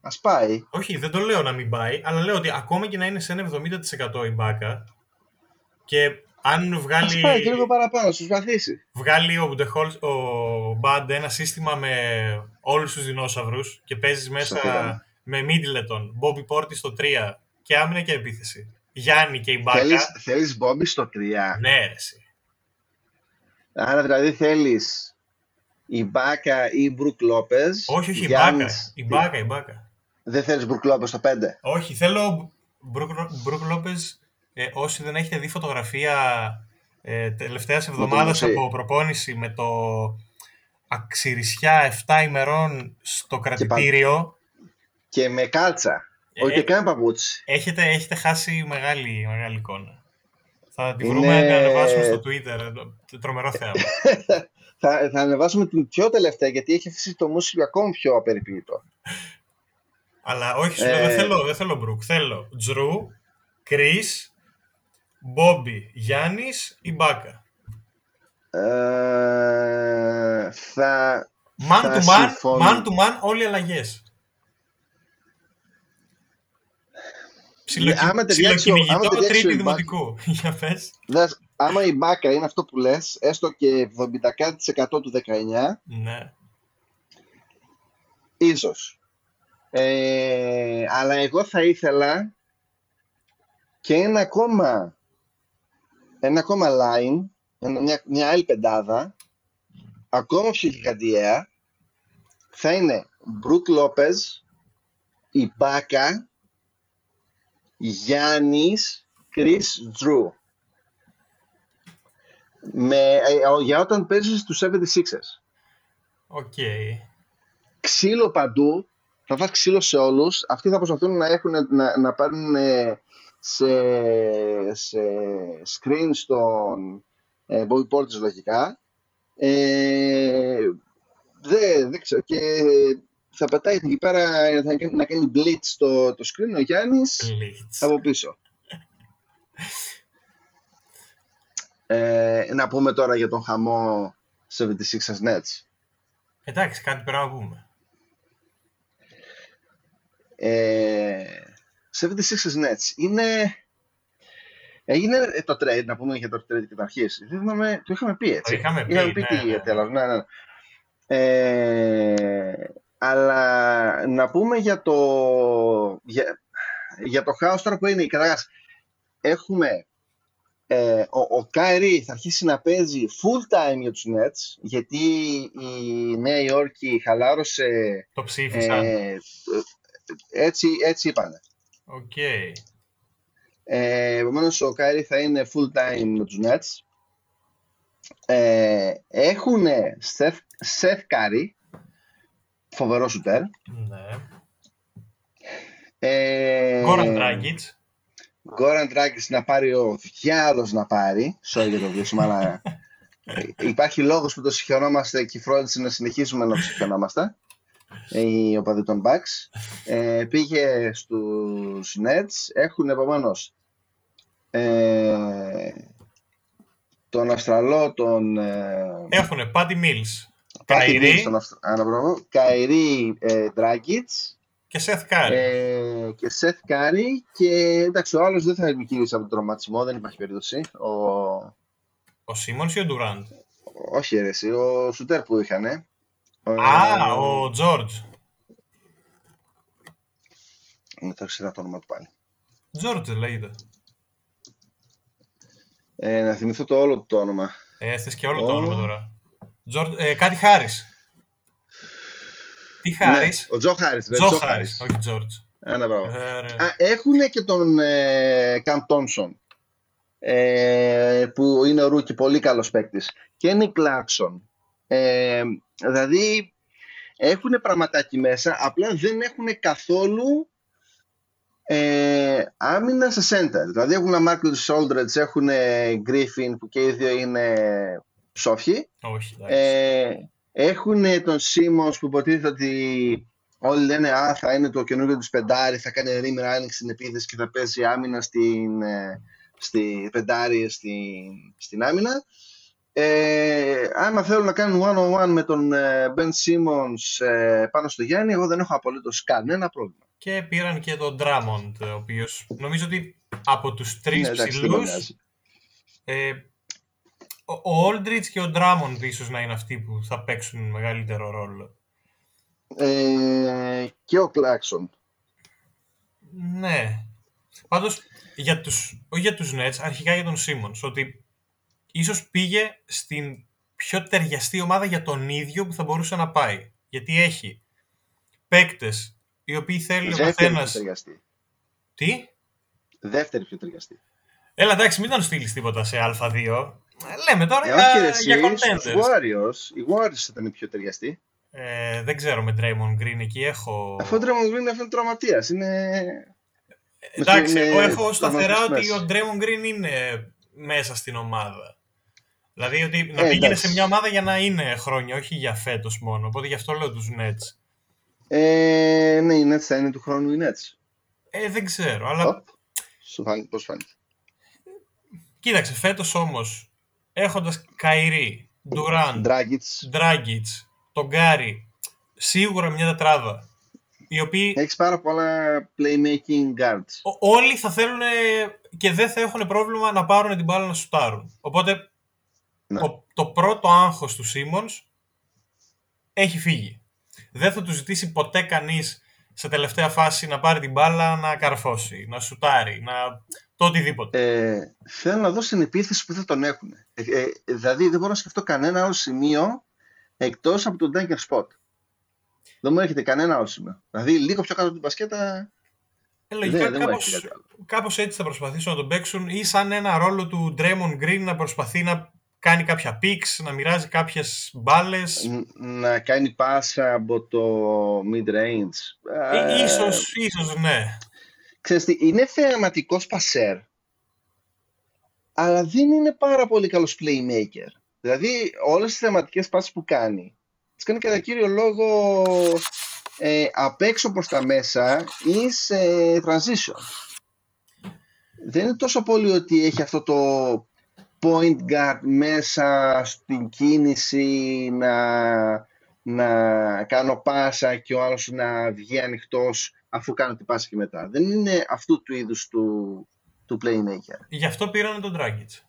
A: ας πάει.
B: Όχι, δεν το λέω να μην πάει, αλλά λέω ότι ακόμα και να είναι σε ένα 70% η Μπάκα και αν
A: Ας
B: βγάλει,
A: πάει και λίγο παραπάνω, ας προσπαθήσει.
B: βγάλει ο, Budenholz- ο Band ένα σύστημα με όλους τους δεινόσαυρους και παίζεις μέσα
A: Σωστά.
B: με Middleton, Bobby Portis στο 3 και άμυνα και επίθεση. Γιάννη και η Μπάκα.
A: Θέλεις, θέλεις Bobby στο 3.
B: Ναι, ρε, εσύ.
A: Άρα δηλαδή θέλεις η Μπάκα ή η Μπρουκ Λόπεζ.
B: Όχι, όχι, η
A: Γιάννης-
B: Μπάκα. Η Μπάκα, η Μπάκα.
A: Δεν θέλεις Μπρουκ Λόπεζ στο 5.
B: Όχι, θέλω Μπρουκ Λόπεζ, ε, όσοι δεν έχετε δει φωτογραφία ε, τελευταίας εβδομάδας
A: Μωσή.
B: από προπόνηση με το αξιρισιά 7 ημερών στο κρατητήριο,
A: Και με κάλτσα.
B: Ε,
A: Όχι και καν παπούτσι.
B: έχετε, έχετε χάσει μεγάλη, μεγάλη εικόνα. Θα τη
A: Είναι-
B: βρούμε να την ανεβάσουμε στο Twitter. ε, Τρομερό θέαμα.
A: Θα, θα ανεβάσουμε την πιο τελευταία γιατί έχει αφήσει το μουσικό ακόμη πιο απεριποίητο.
B: Αλλά όχι, σου λέω,
A: Ε.
B: δεν θέλω, δεν θέλω Μπρουκ. Θέλω Τζρου, Κρίς, Μπόμπι, Γιάννης, η Μπάκα.
A: Ε, θα,
B: Man
A: Θα
B: to man,
A: συμφωνώ.
B: man to man, όλοι αλλαγές.
A: Ναι, άμα ταιριάξει ο- άμα
B: Ψιλοκυνηγητό
A: ταιριάξει ο
B: τρίτη
A: Ιμπάκα.
B: δημοτικού. Για πες.
A: δες, άμα η μπάκα είναι αυτό που λες, έστω και 70% του 19,
B: Ναι.
A: ίσως. Ε, αλλά εγώ θα ήθελα και ένα ακόμα, ένα ακόμα line, ένα- μια, μια άλλη πεντάδα, ακόμα πιο γιγαντιαία, θα είναι Μπρουκ Λόπεζ, η Μπάκα, Γιάννης, Chris Drew. Με, ε, ο- για όταν παίζεις στους 76ers.
B: Οκ.
A: Ξύλο παντού, θα φας ξύλο σε όλους. Αυτοί θα προσπαθούν να, έχουν, να, να πάρουν ε, σε, σε screen στον ε, Bobby Portis λογικά. Ε, δεν, δεν ξέρω. Και θα πετάει εκεί πέρα θα κάνει, να κάνει blitz το, το screen ο Γιάννης
B: Blitz.
A: από πίσω. Ε, να πούμε τώρα για τον χαμό 76ers Nets.
B: Εντάξει, κάτι πρέπει να πούμε.
A: Ε, 76ers Nets είναι... Έγινε ε, το trade, να πούμε για το trade και το αρχίσει. Το είχαμε πει έτσι.
B: Το είχαμε πει,
A: Είχαμε πει
B: ναι,
A: τι
B: ναι.
A: τέλος, ναι, ναι. Ε, αλλά να πούμε για το, για, για το χάος τώρα που είναι. Καταρχάς, έχουμε ε, ο, ο Κάιρι θα αρχίσει να παίζει full time για τους Nets γιατί η Νέα Υόρκη χαλάρωσε
B: Το ψήφισαν.
A: ε, έτσι, έτσι είπανε.
B: Οκ.
A: Ε, Επομένως, ο Κάιρι θα είναι full time με τους Nets. Ε, έχουν Seth, Seth Curry, φοβερό σουτέρ.
B: Ναι.
A: Ε,
B: Γκόραν Dragic.
A: Γκόραν Dragic να πάρει ο διάλος να πάρει. Sorry για το βρίσκουμε, αλλά ε, υπάρχει λόγος που το συγχωρόμαστε και φρόντισε να συνεχίσουμε να το συγχωρόμαστε. Ε, Οι οπαδοί των Bucks. Ε, πήγε στους Nets. Έχουν επομένως ε, τον Αυστραλό, τον ε,
B: Έχουνε Paddy Mills.
A: Κάτι
B: Καϊρή
A: στον Αυστρα- Αναπρόβο, Καϊρή ε, Dragic
B: και Seth Curry.
A: ε, και Seth Curry και εντάξει ο άλλος δεν θα επικίνησε από τον τραυματισμό, δεν υπάρχει περίπτωση. Ο,
B: Ο Σίμονς ή ο Ντουράντ;
A: Όχι ρε, εσύ, ο Σουτέρ που είχαν. Ε.
B: Α, ο Τζόρτζ.
A: Δεν θα ξέρω το όνομα του πάλι.
B: Τζόρτζ λέγεται.
A: Ε, να θυμηθώ το όλο το όνομα.
B: Ε, θες και όλο το όνομα τώρα. Τζορ... Ε, κάτι Χάρης. Τι Χάρης.
A: Ναι, ο Τζο Χάρης.
B: Τζο Χάρης, όχι Τζόρτζ.
A: Ένα πράγμα. Α, έχουν και τον ε, Καμ Τόμσον. Ε, που είναι ο Ρούκι, πολύ καλός παίκτης. Και είναι Κλάξον. Ε, δηλαδή έχουν πραγματάκι μέσα, απλά δεν έχουν καθόλου ε, άμυνα σε center. Δηλαδή έχουν Μάρκλ Σόλτρετς, έχουν Γκρίφιν που και οι δύο είναι ψόφοι.
B: Όχι,
A: ε, έχουν τον Σίμον που υποτίθεται ότι όλοι λένε Α, θα είναι το καινούργιο του πεντάρι, θα κάνει ρήμερα άνοιξη στην επίθεση και θα παίζει άμυνα στην, ε, στη πεντάρι στην, στην άμυνα. Ε, άμα θέλουν να κάνουν one-on-one με τον ε, Ben Simmons ε, πάνω στο Γιάννη, εγώ δεν έχω απολύτως κανένα πρόβλημα.
B: Και πήραν και τον Drummond, ο οποίος νομίζω ότι από τους τρεις ναι, ψηλούς, ε, ο Aldridge και ο Drummond ίσως να είναι αυτοί που θα παίξουν μεγαλύτερο ρόλο.
A: Ε, και ο Κλάξον.
B: Ναι. Πάντως, για τους, όχι για τους Nets, αρχικά για τον Simmons, ότι ίσως πήγε στην πιο ταιριαστή ομάδα για τον ίδιο που θα μπορούσε να πάει. Γιατί έχει παίκτες οι οποίοι θέλει ο καθένα. Τι;
A: Δεύτερη πιο ταιριαστή.
B: Έλα, εντάξει, μην τον στείλεις τίποτα σε Α2. Λέμε τώρα ε, για, εσύ, για contenders.
A: Οι Warriors, οι Warriors ήταν οι πιο ταιριαστοί.
B: Ε, δεν ξέρω με Draymond Green εκεί έχω.
A: Αφού ο Draymond Green είναι τραυματίας. Είναι.
B: Εντάξει, εγώ έχω σταθερά ότι ο Draymond Green είναι μέσα στην ομάδα. Δηλαδή ότι να ε, πήγαινε σε μια ομάδα για να είναι χρόνια, όχι για φέτος μόνο. Οπότε γι' αυτό λέω τους Nets.
A: Ε, ναι, οι Nets θα είναι του χρόνου οι Nets.
B: Ε, δεν ξέρω, αλλά...
A: Σου φάνηκε, πώς φάνηκε.
B: Κοίταξε, φέτος όμως, έχοντας Καϊρή, Ντουράν, Ντράγκιτς, τον Γκάρι, σίγουρα μια τετράδα. Οι οποίοι...
A: Έχεις πάρα πολλά playmaking guards.
B: όλοι θα θέλουν και δεν θα έχουν πρόβλημα να πάρουν την μπάλα να σουτάρουν. Οπότε ναι. το πρώτο άγχος του Σίμονς έχει φύγει δεν θα του ζητήσει ποτέ κανείς σε τελευταία φάση να πάρει την μπάλα, να καρφώσει, να σουτάρει, να... το οτιδήποτε.
A: Ε, θέλω να δω στην επίθεση που θα τον έχουν. Ε, ε, δηλαδή δεν μπορώ να σκεφτώ κανένα άλλο σημείο εκτός από τον Dunker Spot. Δεν μου έρχεται κανένα άλλο σημείο. Δηλαδή λίγο πιο κάτω από την πασκέτα.
B: Ε, λογικά δεν, κάπως, κάπως έτσι θα προσπαθήσουν να τον παίξουν ή σαν ένα ρόλο του Draymond Green να προσπαθεί να κάνει κάποια picks, να μοιράζει κάποιες μπάλες.
A: Να κάνει πάσα από το mid-range.
B: Ε, ίσως, ίσως ναι.
A: Ξέρεις τι, είναι θεαματικός πασέρ, αλλά δεν είναι πάρα πολύ καλός playmaker. Δηλαδή, όλες τις θεματικές πάσεις που κάνει, τις κάνει κατά κύριο λόγο ε, απ' έξω προς τα μέσα ή σε transition. Δεν είναι τόσο πολύ ότι έχει αυτό το point guard μέσα στην κίνηση να, να κάνω πάσα και ο άλλος να βγει ανοιχτός αφού κάνω την πάσα και μετά. Δεν είναι αυτού του είδους του, του playmaker.
B: Γι' αυτό πήραν τον Dragic.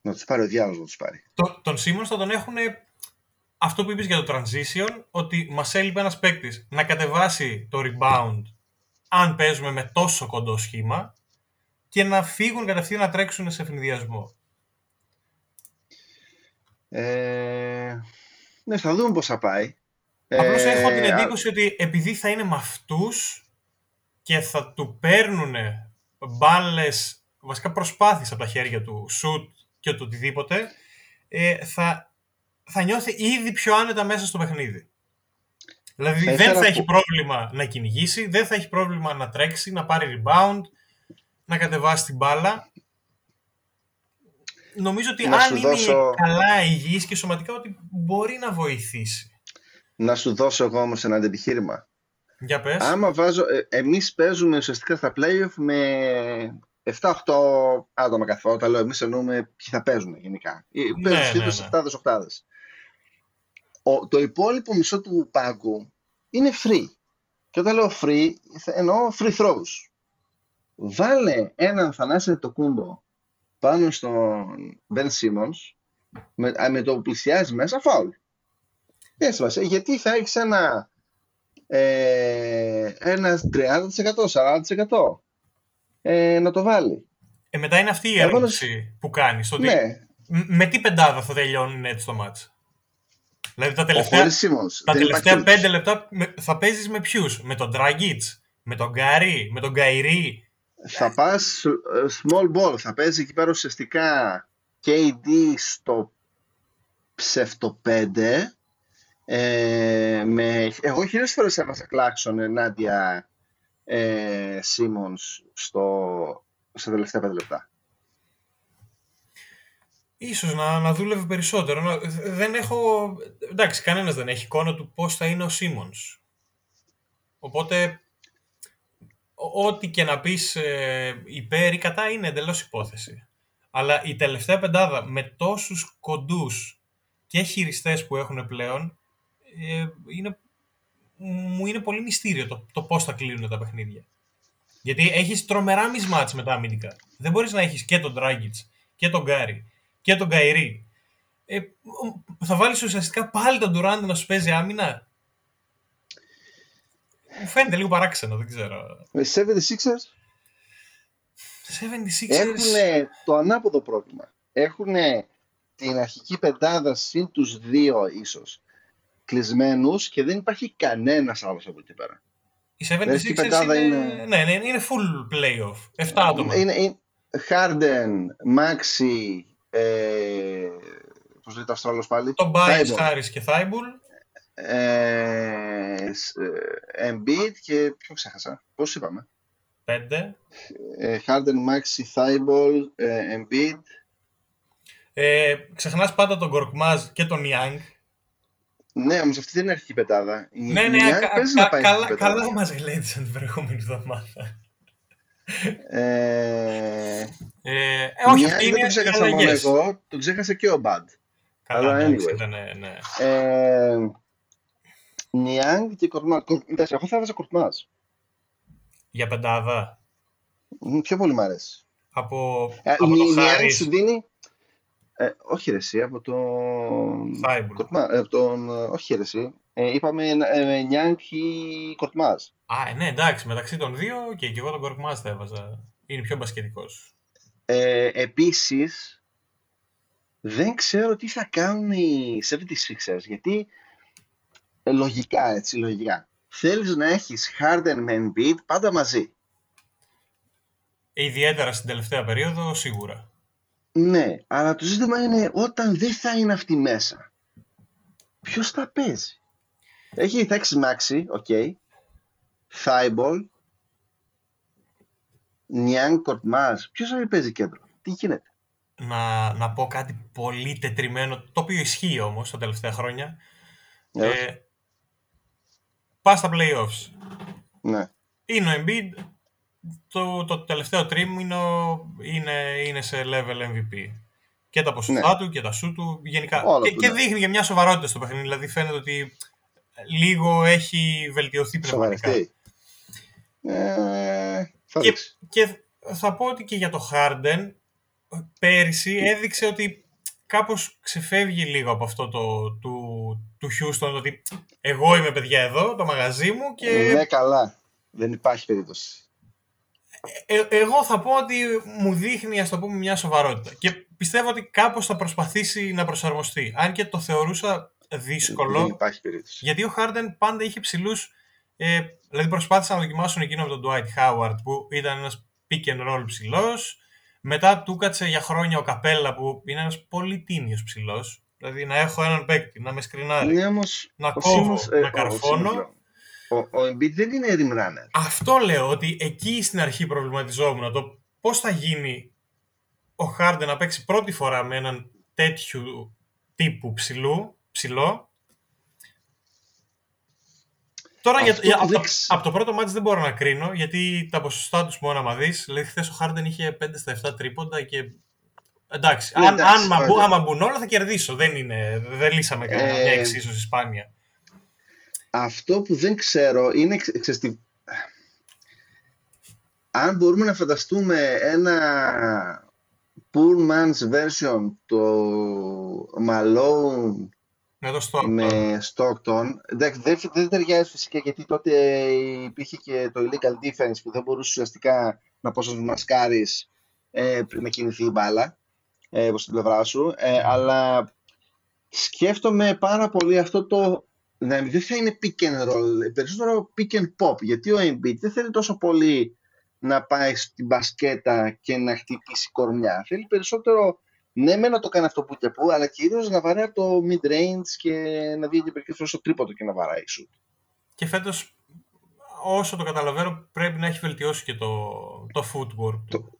A: Να τους πάρει ο διάλογος να τους πάρει.
B: Το, τον Simmons θα τον έχουν αυτό που είπες για το transition, ότι μας έλειπε ένας παίκτης να κατεβάσει το rebound αν παίζουμε με τόσο κοντό σχήμα και να φύγουν κατευθείαν να τρέξουν σε ευνηδιασμό.
A: Ε, ναι, θα δούμε πώς θα πάει.
B: Απλώς ε, έχω την εντύπωση ότι επειδή θα είναι με αυτούς και θα του παίρνουν μπάλες, βασικά προσπάθειες από τα χέρια του, σουτ και το οτιδήποτε, ε, θα, θα νιώθει ήδη πιο άνετα μέσα στο παιχνίδι. Δηλαδή δεν θα έχει πρόβλημα να κυνηγήσει, δεν θα έχει πρόβλημα να τρέξει, να πάρει rebound, να κατεβάσει την μπάλα. Νομίζω ότι αν είναι καλά υγιής και σωματικά ότι μπορεί να βοηθήσει.
A: Να σου δώσω εγώ όμως ένα αντεπιχείρημα.
B: Για πες.
A: Άμα βάζω, ε, εμείς παίζουμε ουσιαστικά στα playoff με 7-8 άτομα κάθε φορά. Όταν λέω εμείς εννοούμε ποιοι θα παίζουν γενικά. Ε, ναι, παίζουν ναι, ναι. 7 8 Το υπόλοιπο μισό του πάγκου είναι free. Και όταν λέω free, εννοώ free throws βάλε έναν Θανάση το κούμπο πάνω στον Ben Simmons με, με το που πλησιάζει μέσα φάουλ. Έσβασε. Γιατί θα έχεις ένα, ε, ένα 30%, 40% ε, να το βάλει.
B: Ε, μετά είναι αυτή η ερώτηση που κάνεις.
A: Ναι.
B: Με τι πεντάδα θα τελειώνουν έτσι το μάτς; Δηλαδή τα τελευταία,
A: τα
B: τελευταία πέντε λεπτά θα παίζεις με ποιους; Με τον Dragic, με τον Γκάρι, με τον Γκαϊρή.
A: Θα πας ε, small ball, θα παίζει εκεί πέρα ουσιαστικά KD στο ψευτο 5 ε, με, εγώ χίλιες φορές έβασα κλάξον ενάντια ε, Σίμονς στο, στα τελευταία πέντε λεπτά.
B: Ίσως να, να δούλευε περισσότερο. Δεν έχω... Εντάξει, κανένας δεν έχει εικόνα του πώς θα είναι ο Σίμονς. Οπότε, ό,τι και να πεις ε, υπέρ ή κατά είναι εντελώς υπόθεση. Αλλά η τελευταία πεντάδα με τόσους κοντούς και χειριστές που έχουν πλέον ε, είναι, μου είναι πολύ μυστήριο το, το πώς θα κλείνουν τα παιχνίδια. Γιατί έχεις τρομερά μισμάτς με τα αμυντικά. Δεν μπορείς να έχεις και τον Dragic και τον Γκάρι και τον Καϊρή. Ε, θα βάλεις ουσιαστικά πάλι τον Durant να σου παίζει άμυνα; Μου φαίνεται λίγο παράξενο, δεν ξέρω.
A: Με 76ers.
B: 76ers.
A: Έχουν το ανάποδο πρόβλημα. Έχουν την αρχική πεντάδα συν τους δύο ίσως κλεισμένους και δεν υπάρχει κανένας άλλος από εκεί πέρα.
B: Η 76ers είναι... είναι... Ναι, ναι, είναι full playoff. 7 άτομα.
A: Είναι, είναι Harden, Maxi, ε, πώς λέει το Αυστράλος πάλι;
B: Το Bias, Harris και Thibault.
A: Ε, ε, Embiid και ποιο ξέχασα; Πώς είπαμε;
B: Πέντε.
A: Ε, Harden, Maxi, Thibault, ε, Embiid.
B: Ε, ξεχνάς πάντα τον Κορκμάζ και τον Young.
A: Ναι, όμως αυτή δεν είναι αρχική πετάδα.
B: Η ναι, ναι, κα, κα, κα, καλά, καλά μας γλέντισαν την προηγούμενη εβδομάδα.
A: Ε,
B: ε, όχι, αυτή
A: είναι δεν το ξέχασα μόνο εγώ, το ξέχασε και ο Μπαντ.
B: Καλά, Αλλά anyway. Ήταν, ναι.
A: Ε, Νιάνγκ και Κορμάζ. Εγώ θα έβαζα Κορμάζ.
B: Για πεντάδα.
A: Πιο πολύ μ' αρέσει.
B: Από,
A: ε,
B: από
A: το Νιάνγκ σου δίνει ε, όχι ρε εσύ, από τον...
B: Ε,
A: από τον... Όχι ρε εσύ. Ε, είπαμε ε, Νιάνκ ή Κορτμάζ.
B: Α, ναι, εντάξει. Μεταξύ των δύο και, και εγώ τον Κορτμάζ θα έβαζα. Είναι πιο μπασκετικός.
A: Ε, επίσης, δεν ξέρω τι θα κάνουν οι 76ers, γιατί ε, λογικά, έτσι, λογικά. Θέλεις να έχεις Harden με Embiid πάντα μαζί.
B: Ιδιαίτερα στην τελευταία περίοδο, σίγουρα.
A: Ναι, αλλά το ζήτημα είναι όταν δεν θα είναι αυτή μέσα. Ποιος θα παίζει; Έχει, θα έχεις Μάξι, OK. Okay. Thybulle. Νιάνγκ Κορκμάζ. Ποιος θα παίζει κέντρο; Τι γίνεται;
B: Να, να πω κάτι πολύ τετριμμένο, το οποίο ισχύει όμως τα τελευταία χρόνια.
A: Ναι. Ε,
B: πας στα playoffs.
A: Ναι.
B: Είναι ο Embiid, το, το τελευταίο τρίμηνο είναι, είναι σε level MVP. Και τα ποσοστά ναι. του και τα σου του γενικά. και, και ναι. δείχνει και μια σοβαρότητα στο παιχνίδι. Δηλαδή φαίνεται ότι λίγο έχει βελτιωθεί πνευματικά.
A: Ε,
B: και, και θα πω ότι και για το Harden πέρυσι έδειξε ότι κάπως ξεφεύγει λίγο από αυτό το, του, του Houston, ότι εγώ είμαι παιδιά εδώ, το μαγαζί μου και...
A: Ναι, καλά. Δεν υπάρχει περίπτωση.
B: Ε, εγώ θα πω ότι μου δείχνει, ας το πούμε, μια σοβαρότητα. Και πιστεύω ότι κάπως θα προσπαθήσει να προσαρμοστεί. Αν και το θεωρούσα δύσκολο.
A: Δεν υπάρχει περίπτωση.
B: Γιατί ο Χάρντεν πάντα είχε ψηλούς. Ε, δηλαδή προσπάθησαν να δοκιμάσουν εκείνο με τον Dwight Howard που ήταν ένας pick and roll ψηλός. Μετά του κάτσε για χρόνια ο Καπέλα που είναι ένας πολύ τίμιος ψηλός. Δηλαδή να έχω έναν παίκτη, να με σκρινάρει,
A: ναι,
B: να κόβω, ε, να καρφώνω.
A: Ο, ο Embiid δεν είναι rim runner.
B: Αυτό λέω, ότι εκεί στην αρχή προβληματιζόμουν. Το πώς θα γίνει ο Χάρντε να παίξει πρώτη φορά με έναν τέτοιου τύπου ψηλού, ψηλό. Τώρα για, για, από, το, από, το πρώτο μάτι δεν μπορώ να κρίνω, γιατί τα ποσοστά τους μόνο να δει. Δηλαδή, χθες ο Χάρντεν είχε 5 στα 7 τρίποντα και. Εντάξει, ναι, αν, εντάξει, αν άμα μπουν όλα θα κερδίσω. Δεν, είναι, δεν λύσαμε κανένα ε, μια εξίσωση σπάνια
A: αυτό που δεν ξέρω είναι, ξέρεις, αν μπορούμε να φανταστούμε ένα poor man's version το Malone
B: με το Stockton.
A: με Stockton. Εντάξει, δεν, δεν ταιριάζει φυσικά γιατί τότε υπήρχε και το illegal defense που δεν μπορούσες ουσιαστικά να μασκάρεις ε, πριν να κινηθεί η μπάλα ε, προς την πλευρά σου. Ε, αλλά σκέφτομαι πάρα πολύ αυτό το δηλαδή δεν θα είναι pick and roll, περισσότερο pick and pop, γιατί ο Embiid δεν θέλει τόσο πολύ να πάει στην μπασκέτα και να χτυπήσει κορμιά. Θέλει περισσότερο, ναι με να το κάνει αυτό που και που, αλλά κυρίως να βαράει από το mid-range και να βγει και φορέ στο τρίποτο και να βαράει σου.
B: Και φέτος, όσο το καταλαβαίνω, πρέπει να έχει βελτιώσει και το, το footwork του.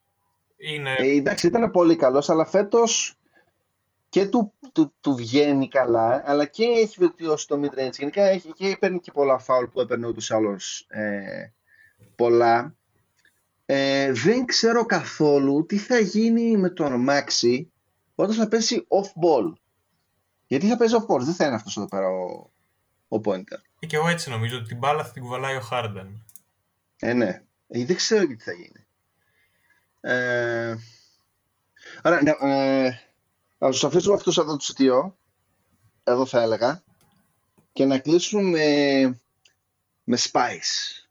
A: Είναι... Ε, εντάξει, ήταν πολύ καλός, αλλά φέτος και του, του, του, βγαίνει καλά, αλλά και έχει βελτιώσει το mid-range. Γενικά έχει, και παίρνει και πολλά foul που έπαιρνε ούτως άλλως ε, πολλά. Ε, δεν ξέρω καθόλου τι θα γίνει με τον Μάξι όταν θα πέσει off-ball. Γιατί θα παίζει off-ball, δεν θα είναι αυτός εδώ πέρα ο, ο pointer.
B: Ε, και εγώ έτσι νομίζω ότι την μπάλα θα την κουβαλάει ο Χάρντεν.
A: Ε, ναι. Ε, δεν ξέρω τι θα γίνει. Ε, άρα, ε, να τους αφήσουμε αυτούς εδώ τους δύο, εδώ θα έλεγα, και να κλείσουμε με, με Spice.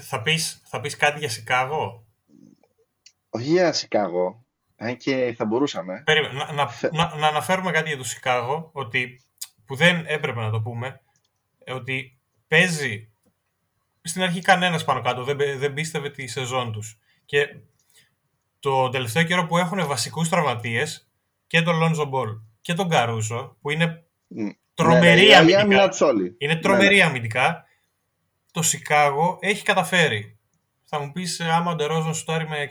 B: Θα πεις, θα πεις κάτι για Σικάγο;
A: Όχι για Σικάγο, αν και θα μπορούσαμε.
B: να, να, να, να, αναφέρουμε κάτι για το Σικάγο, ότι, που δεν έπρεπε να το πούμε, ότι παίζει στην αρχή κανένας πάνω κάτω, δεν, δεν πίστευε τη σεζόν τους. Και το τελευταίο καιρό που έχουν βασικούς τραυματίες και τον Λόνζο Μπολ και τον Καρούσο, που είναι τρομερή ναι, αμυντικά. Είναι τρομερή ναι. αμυντικά. Το Σικάγο έχει καταφέρει. Θα μου πεις, άμα ο Ντερόζον σουτάρει με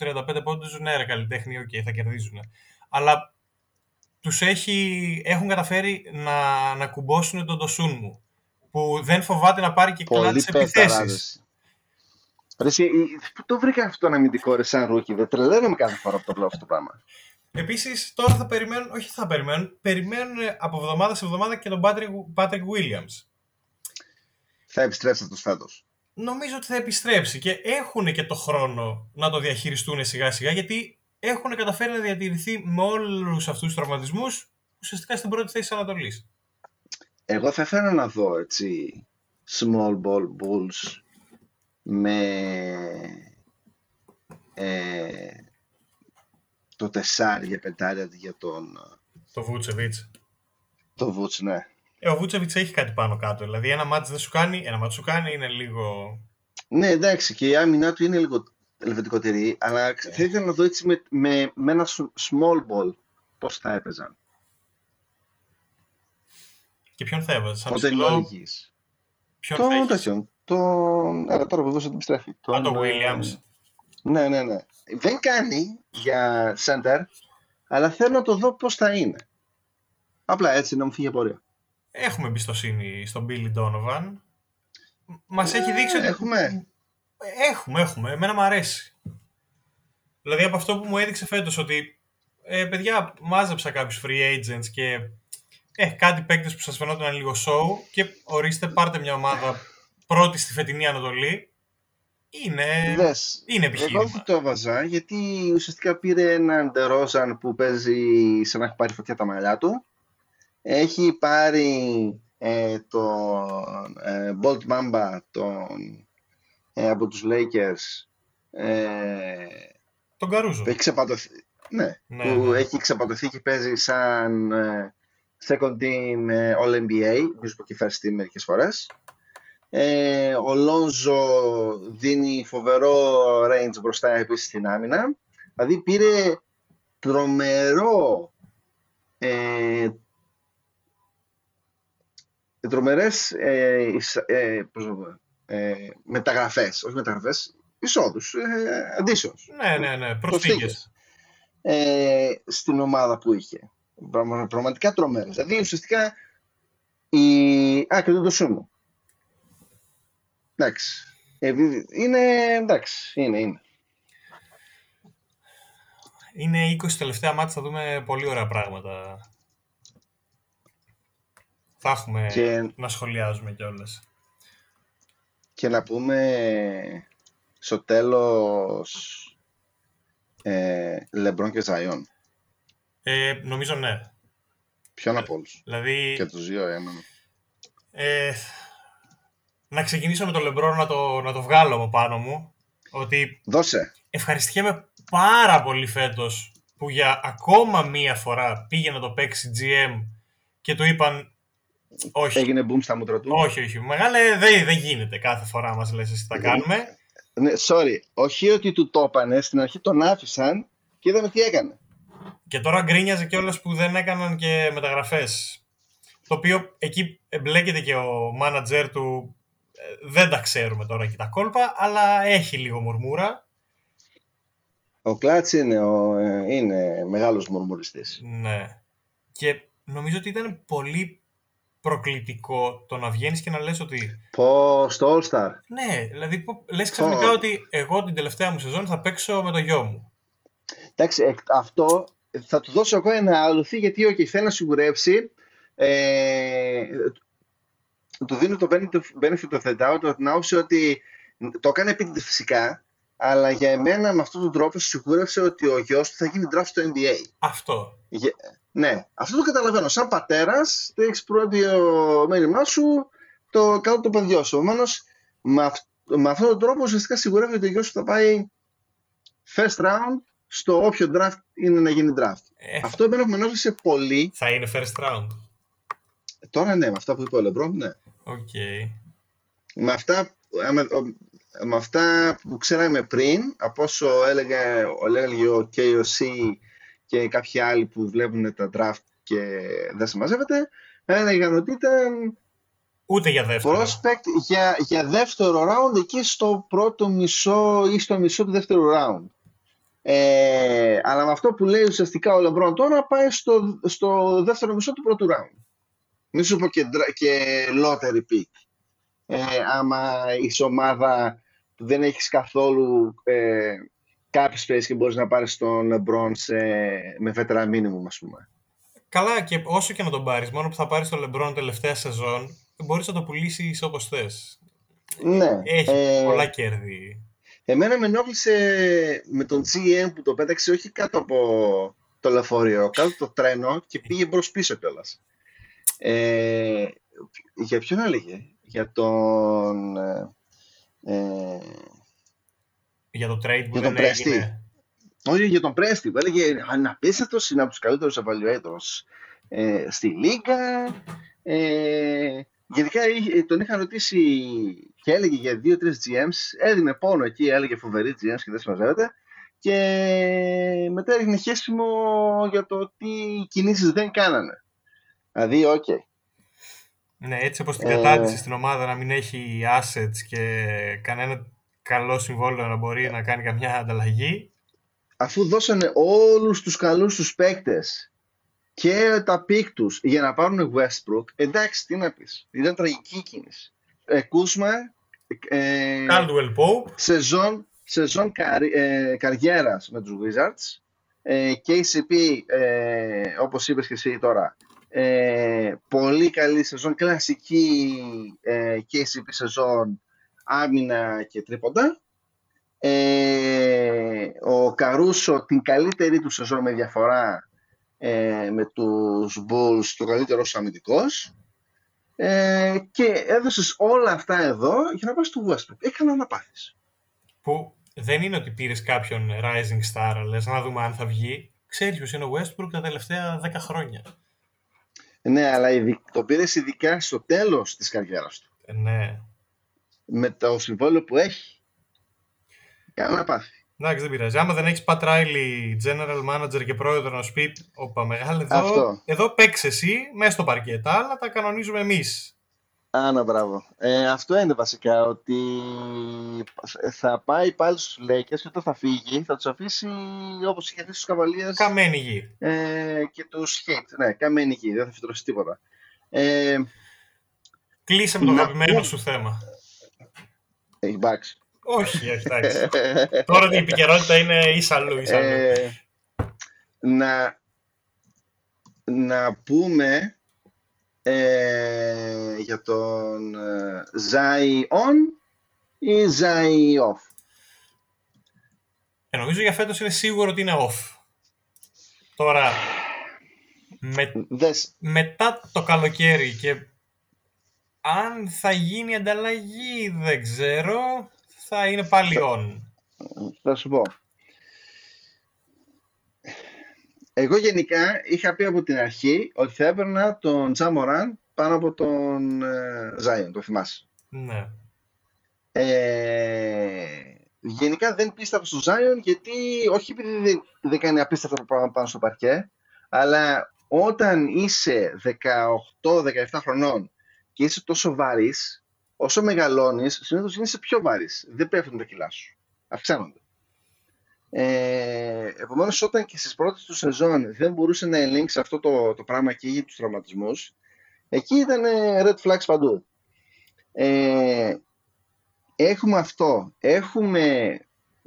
B: 60% 35 πόντους, ναι, ρε καλλιτέχνη, OK, okay, θα κερδίζουν. Αλλά τους έχουν καταφέρει να, να κουμπώσουν τον Ντοσούνμου. Που δεν φοβάται να πάρει και clutch επιθέσεις.
A: Πού το βρήκα αυτό ένα αμυντικό ρε σαν rookie, δεν τρελαίνομαι κάθε φορά από το βλέπω αυτό το πράγμα.
B: Επίσης, τώρα θα περιμένουν, όχι θα περιμένουν, περιμένουν από εβδομάδα σε εβδομάδα και τον Patrick Williams.
A: Θα επιστρέψει αυτός φέτος.
B: Νομίζω ότι θα επιστρέψει και έχουν και το χρόνο να το διαχειριστούν σιγά σιγά γιατί έχουν καταφέρει να διατηρηθεί με όλους αυτούς τους τραυματισμούς ουσιαστικά στην πρώτη θέση της Ανατολής.
A: Εγώ θα ήθελα να δω έτσι small ball bulls με ε, το τεσάρι για πεντάρι για τον...
B: Το Βούτσεβιτς.
A: Το Βούτς, ναι.
B: Ε, ο Βούτσεβιτς έχει κάτι πάνω κάτω. Δηλαδή ένα μάτι δεν σου κάνει, ένα μάτι σου κάνει, είναι λίγο...
A: Ναι, εντάξει, και η άμυνά του είναι λίγο ελβετικότερη, αλλά yeah. θα ήθελα να δω έτσι με, με, με ένα small ball πώς θα έπαιζαν.
B: Και ποιον θα έβαζες,
A: σαν Πότε λογικής. Ποιον το, θα έχεις. Το, Άρα τώρα που δώσε την επιστρέφει.
B: Α, το Williams.
A: Ναι, ναι, ναι. Δεν κάνει για center, αλλά θέλω να το δω πώς θα είναι. Απλά έτσι να μου φύγει απορία.
B: Έχουμε εμπιστοσύνη στον Billy Donovan. Μας έχει δείξει ότι...
A: Έχουμε.
B: Έχουμε, έχουμε. Εμένα μου αρέσει. Δηλαδή από αυτό που μου έδειξε φέτος ότι ε, παιδιά, μάζεψα κάποιους free agents και ε, κάτι παίκτες που σας φαινόταν λίγο show και ορίστε πάρτε μια ομάδα πρώτη στη φετινή Ανατολή είναι, Δες, είναι επιχείρημα.
A: Εγώ το έβαζα γιατί ουσιαστικά πήρε έναν Ντερόζαν που παίζει σαν να έχει πάρει φωτιά τα μαλλιά του. Έχει πάρει ε, τον ε, Bolt Mamba τον, ε, από τους Lakers. Ε,
B: τον Καρούζο.
A: Που έχει ξεπατωθεί, ναι, ναι, που ναι. έχει ξεπατωθεί και παίζει σαν ε, second team ε, All NBA, νομίζω που έχει first team μερικές φορές. Ε, ο Λόνζο δίνει φοβερό range μπροστά επίσης στην άμυνα. Δηλαδή πήρε τρομερό ε, τρομερές ε, ε, ε, μεταγραφές, όχι μεταγραφές, εισόδους, ε,
B: Ναι, ναι, ναι, προσθήκες.
A: Ε, στην ομάδα που είχε. Πραγματικά τρομερές. Δηλαδή ουσιαστικά η... Α, και το σου Εντάξει. Ε, είναι, εντάξει, είναι, είναι.
B: Είναι 20 τελευταία μάτια, θα δούμε πολύ ωραία πράγματα. Θα έχουμε να σχολιάζουμε κιόλας.
A: Και να πούμε στο τέλος ε, Λεμπρόν και Ζαϊόν.
B: Ε, νομίζω ναι.
A: Ποιον από όλους;
B: Δηλαδή,
A: Και τους δύο έναν.
B: ε, να ξεκινήσω με το Λεμπρό να το, να το βγάλω από πάνω μου. Ότι
A: Δώσε.
B: ευχαριστιέμαι πάρα πολύ φέτος που για ακόμα μία φορά πήγε να το παίξει GM και του είπαν όχι,
A: Έγινε boom στα μούτρα του.
B: όχι, όχι, μεγάλε δεν, δεν γίνεται κάθε φορά μας λες εσύ τα κάνουμε.
A: Ναι, sorry. Όχι ότι του το έπανε, στην αρχή τον άφησαν και είδαμε τι έκανε.
B: Και τώρα γκρίνιαζε κιόλας που δεν έκαναν και μεταγραφές. Το οποίο εκεί εμπλέκεται και ο μάνατζερ του. Ε, Δεν τα ξέρουμε τώρα και τα κόλπα, αλλά έχει λίγο μουρμούρα.
A: Ο Κλάτς είναι, ο, ε, είναι μεγάλος μουρμουριστής.
B: Ναι. Και νομίζω ότι ήταν πολύ προκλητικό το να βγαίνεις και να λες ότι.
A: Πω στο All Star.
B: Ναι, δηλαδή που- λες ξαφνικά
A: Πω.
B: ότι εγώ την τελευταία μου σεζόν θα παίξω με το γιο μου.
A: Εντάξει, εκ- αυτό θα του δώσω εγώ ένα άλοθη γιατί okay, θέλει να σιγουρεύσει. Ε, του δίνω το benefit- benefit of the doubt από την άποψη ότι το έκανε επίτηδες φυσικά, αλλά για εμένα με αυτόν τον τρόπο σιγούρευσε ότι ο γιος του θα γίνει draft στο NBA.
B: Αυτό.
A: Γε- Ναι, αυτό το καταλαβαίνω. Σαν πατέρας, το έχεις πρώτο μέλημά σου το καλό του παιδιού σου. Επομένως, με, αυ- με αυτόν τον τρόπο ουσιαστικά σιγουρεύει ότι ο γιος σου θα πάει first round στο όποιο draft είναι να γίνει draft.
B: Ε,
A: Αυτό εμένα που με ενόχλησε πολύ.
B: θα είναι first round.
A: Τώρα ναι, με αυτά που είπε ο Λεμπρόν, ναι.
B: Οκ.
A: Με αυτά, με, με αυτά που ξέραμε πριν, από όσο έλεγε, έλεγε ο KOC και κάποιοι άλλοι που βλέπουν τα draft και δεν συμμαζεύεται, έλεγαν ότι ήταν
B: Ούτε για δεύτερο.
A: prospect για, για δεύτερο round εκεί στο πρώτο μισό ή στο μισό του δεύτερου round. Ε, αλλά με αυτό που λέει ουσιαστικά ο Λεμπρόν τώρα πάει στο, στο δεύτερο μισό του πρώτου round. Μη σου πω και, dra- και lottery pick. Ε, άμα είσαι ομάδα που δεν έχεις καθόλου ε, cap space και μπορείς να πάρεις τον LeBron σε, με veteran minimum ας πούμε.
B: Καλά, και όσο και να τον πάρεις, μόνο που θα πάρεις το LeBron τελευταία σεζόν, μπορείς να το πουλήσεις όπως θες.
A: Ναι.
B: Έχει
A: ε,
B: πολλά κέρδη.
A: Εμένα με ενόχλησε με τον GM που το πέταξε όχι κάτω από το λεωφορείο, κάτω από το τρένο και πήγε μπρος πίσω κιόλας. Ε, για ποιον έλεγε, για τον... ε, ε,
B: Για το trade που
A: για τον
B: δεν
A: Πρέστη.
B: έγινε.
A: όχι για τον Πρέστη, που έλεγε αναπίστευτος, είναι από τους καλύτερους evaluators ε, στη Λίγκα. Ε, γενικά είχε- τον είχαν ρωτήσει και έλεγε για δύο-τρεις GMs, έδινε πόνο εκεί, έλεγε φοβερή GMs και δεν συμμαζεύεται. Και μετά έδινε χέσιμο για το τι κινήσεις δεν κάνανε. Δηλαδή, οκ.
B: Ναι, έτσι όπως την
A: Ε,
B: κατάντησε στην ομάδα να μην έχει assets και κανένα καλό συμβόλαιο να μπορεί να κάνει καμιά ανταλλαγή.
A: αφού δώσανε όλους τους καλούς τους παίκτες και τα picks τους για να πάρουν Westbrook, εντάξει, τι να πεις. Ήταν τραγική κίνηση. Ε, Kuzma, ε,
B: Caldwell Pope,
A: σεζόν, σεζόν καρι, ε, καριέρας με τους Wizards, ε, KCP, ε, όπως είπες και εσύ τώρα, ε, πολύ καλή σεζόν, κλασική ε, KCP σεζόν, άμυνα και τρίποντα. Ε, ο Καρούσο την καλύτερη του σεζόν με διαφορά ε, με τους Bulls, το καλύτερο σου αμυντικός. Ε, και έδωσες όλα αυτά εδώ για να πας στο Westbrook. Έκανα να πάθεις.
B: που δεν είναι ότι πήρες κάποιον rising star, λες να δούμε αν θα βγει. Ξέρεις ποιος είναι ο Westbrook τα τελευταία 10 χρόνια.
A: Ναι, αλλά ειδι- το πήρες ειδικά στο τέλος της καριέρας του.
B: Ε, ναι.
A: Με το συμβόλαιο που έχει. Κάνα να πάθει.
B: Εντάξει, δεν πειράζει. Άμα δεν έχεις Pat Riley, general manager και πρόεδρο να σου πει, Όπα, μεγάλε εδώ,
A: Αυτό.
B: εδώ παίξε εσύ μέσα στο παρκέ. Τα άλλα τα κανονίζουμε εμείς.
A: Άνα, μπράβο. Ε, αυτό είναι βασικά, ότι θα πάει πάλι στους Lakers και όταν θα φύγει θα τους αφήσει όπως είχε αφήσει στους Cavaliers
B: Καμένη γη.
A: ε, και τους Heat. Ναι, καμένη γη, δεν θα φυτρώσει τίποτα. Ε,
B: Κλείσε με το
A: Να
B: αγαπημένο
A: πω-
B: σου θέμα.
A: έχει μπάξει.
B: Όχι, όχι, εντάξει. Τώρα η επικαιρότητα είναι ίσα αλλού, ίσα αλλού.
A: Ε, να, να πούμε ε, για τον ε, Zion ή Zioff.
B: Και νομίζω για φέτος είναι σίγουρο ότι είναι off. Τώρα, με, μετά το καλοκαίρι και αν θα γίνει ανταλλαγή δεν ξέρω, θα είναι πάλι on.
A: Θα σου πω. Εγώ γενικά είχα πει από την αρχή ότι θα έπαιρνα τον Τζαμοράν πάνω από τον Ζάιον, το θυμάσαι.
B: Ναι.
A: Ε, γενικά δεν πίστευα στο Ζάιον γιατί όχι επειδή δεν, κάνει απίστευτα πράγματα πάνω στο παρκέ, αλλά όταν είσαι 18-17 χρονών και είσαι τόσο βαρύς, όσο μεγαλώνεις, συνήθως γίνεσαι πιο βαρύς. Δεν πέφτουν τα κιλά σου. Αυξάνονται. Ε, Επομένως, όταν και στις πρώτες του σεζόν δεν μπορούσε να ελέγξει αυτό το, το πράγμα και είχε τους τραυματισμούς, εκεί ήταν red flags παντού. Ε, έχουμε αυτό. Έχουμε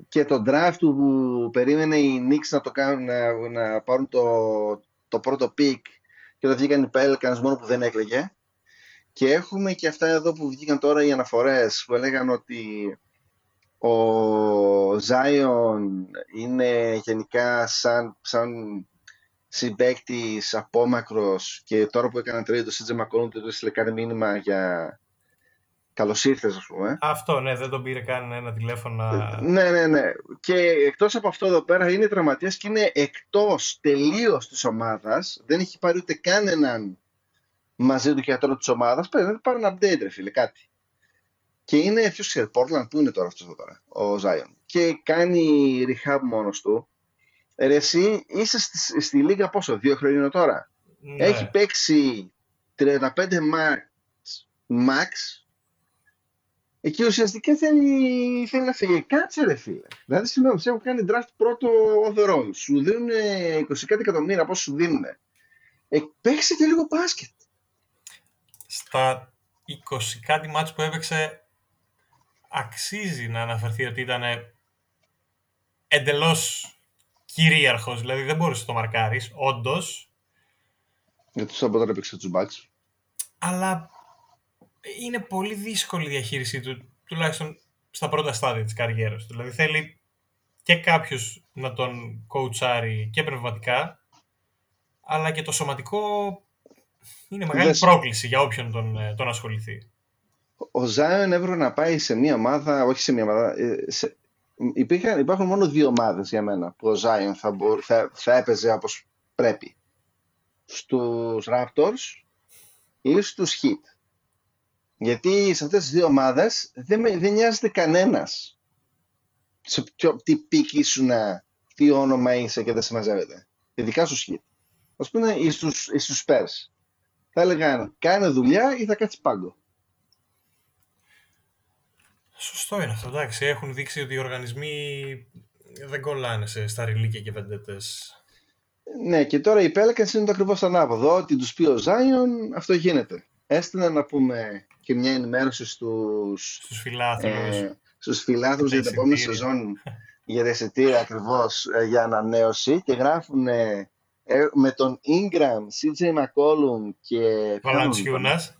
A: και το draft που περίμενε οι Knicks να, το κάνουν, να, να πάρουν το, το πρώτο pick και το βγήκαν οι Pelicans μόνο που δεν έκλαιγε. Και έχουμε και αυτά εδώ που βγήκαν τώρα οι αναφορές που έλεγαν ότι ο Ζάιον είναι γενικά σαν, σαν συμπαίκτης απόμακρος και τώρα που έκανα τρίτο το Σίτζε Μακόνου του έστειλε κάτι μήνυμα για καλώς ήρθες, ας πούμε.
B: Αυτό, ναι, δεν τον πήρε καν ένα τηλέφωνο.
A: Ναι, ναι, ναι. Και εκτός από αυτό εδώ πέρα είναι τραυματίας και είναι εκτός τελείως της ομάδας. Δεν έχει πάρει ούτε καν έναν μαζί του γιατρό της ομάδας. Πρέπει να πάρει ένα update, ρε φίλε, κάτι. Και είναι, ποιο ξέρει, Portland, πού είναι τώρα αυτός εδώ τώρα, ο Zion. Και κάνει rehab μόνος του. Ρε, εσύ είσαι στη, στη λίγα πόσο, δύο χρόνια είναι τώρα; Ναι. Έχει παίξει 35 max, max Εκεί ουσιαστικά θέλει, θέλει να φύγει. Κάτσε ρε φίλε. Δηλαδή συγγνώμη, σε έχουν κάνει draft πρώτο overall. Σου δίνουν 20 κάτι εκατομμύρια, πώς σου δίνουν. Ε, παίξε και λίγο μπάσκετ.
B: Στα 20 κάτι μάτς που έπαιξε αξίζει να αναφερθεί ότι ήταν εντελώς κυρίαρχος, δηλαδή δεν μπορούσε να το μαρκάρεις, όντως.
A: Γιατί σαν ποτέ έπαιξε τους Bucks.
B: Αλλά είναι πολύ δύσκολη η διαχείρισή του, τουλάχιστον στα πρώτα στάδια της καριέρας του. Δηλαδή θέλει και κάποιος να τον κοουτσάρει και πνευματικά, αλλά και το σωματικό είναι μεγάλη πρόκληση για όποιον τον, ε, τον ασχοληθεί
A: ο Ζάιον έπρεπε να πάει σε μια ομάδα, όχι σε μια ομάδα, ε, σε, υπήρχαν, υπάρχουν μόνο δύο ομάδες για μένα που ο Ζάιον θα, θα, θα έπαιζε όπως πρέπει. Στους Raptors ή στους Heat. Γιατί σε αυτές τις δύο ομάδες δεν, δεν νοιάζεται κανένας σε ποιο, τι πίκη σου να, τι όνομα είσαι και δεν σε μαζεύεται. Ειδικά στους Heat. Ας πούμε ή στους, ή στους Spurs. Θα έλεγαν κάνε δουλειά ή θα κάτσεις πάγκο.
B: Σωστό είναι αυτό, εντάξει. Έχουν δείξει ότι οι οργανισμοί δεν κολλάνε σε σταριλίκια και βεντέτες.
A: Ναι, και τώρα οι Pelicans είναι το ακριβώς ανάποδο. Ότι τους πει ο Ζάιον, αυτό γίνεται. Έστειλε να πούμε και μια ενημέρωση στους,
B: στους φιλάθλους,
A: ε, στους φιλάθλους για την επόμενη σεζόν για τα εισιτήρια ακριβώς ε, για ανανέωση και γράφουν ε, με τον Ingram, CJ McCollum και
B: Βαλαντσιούνας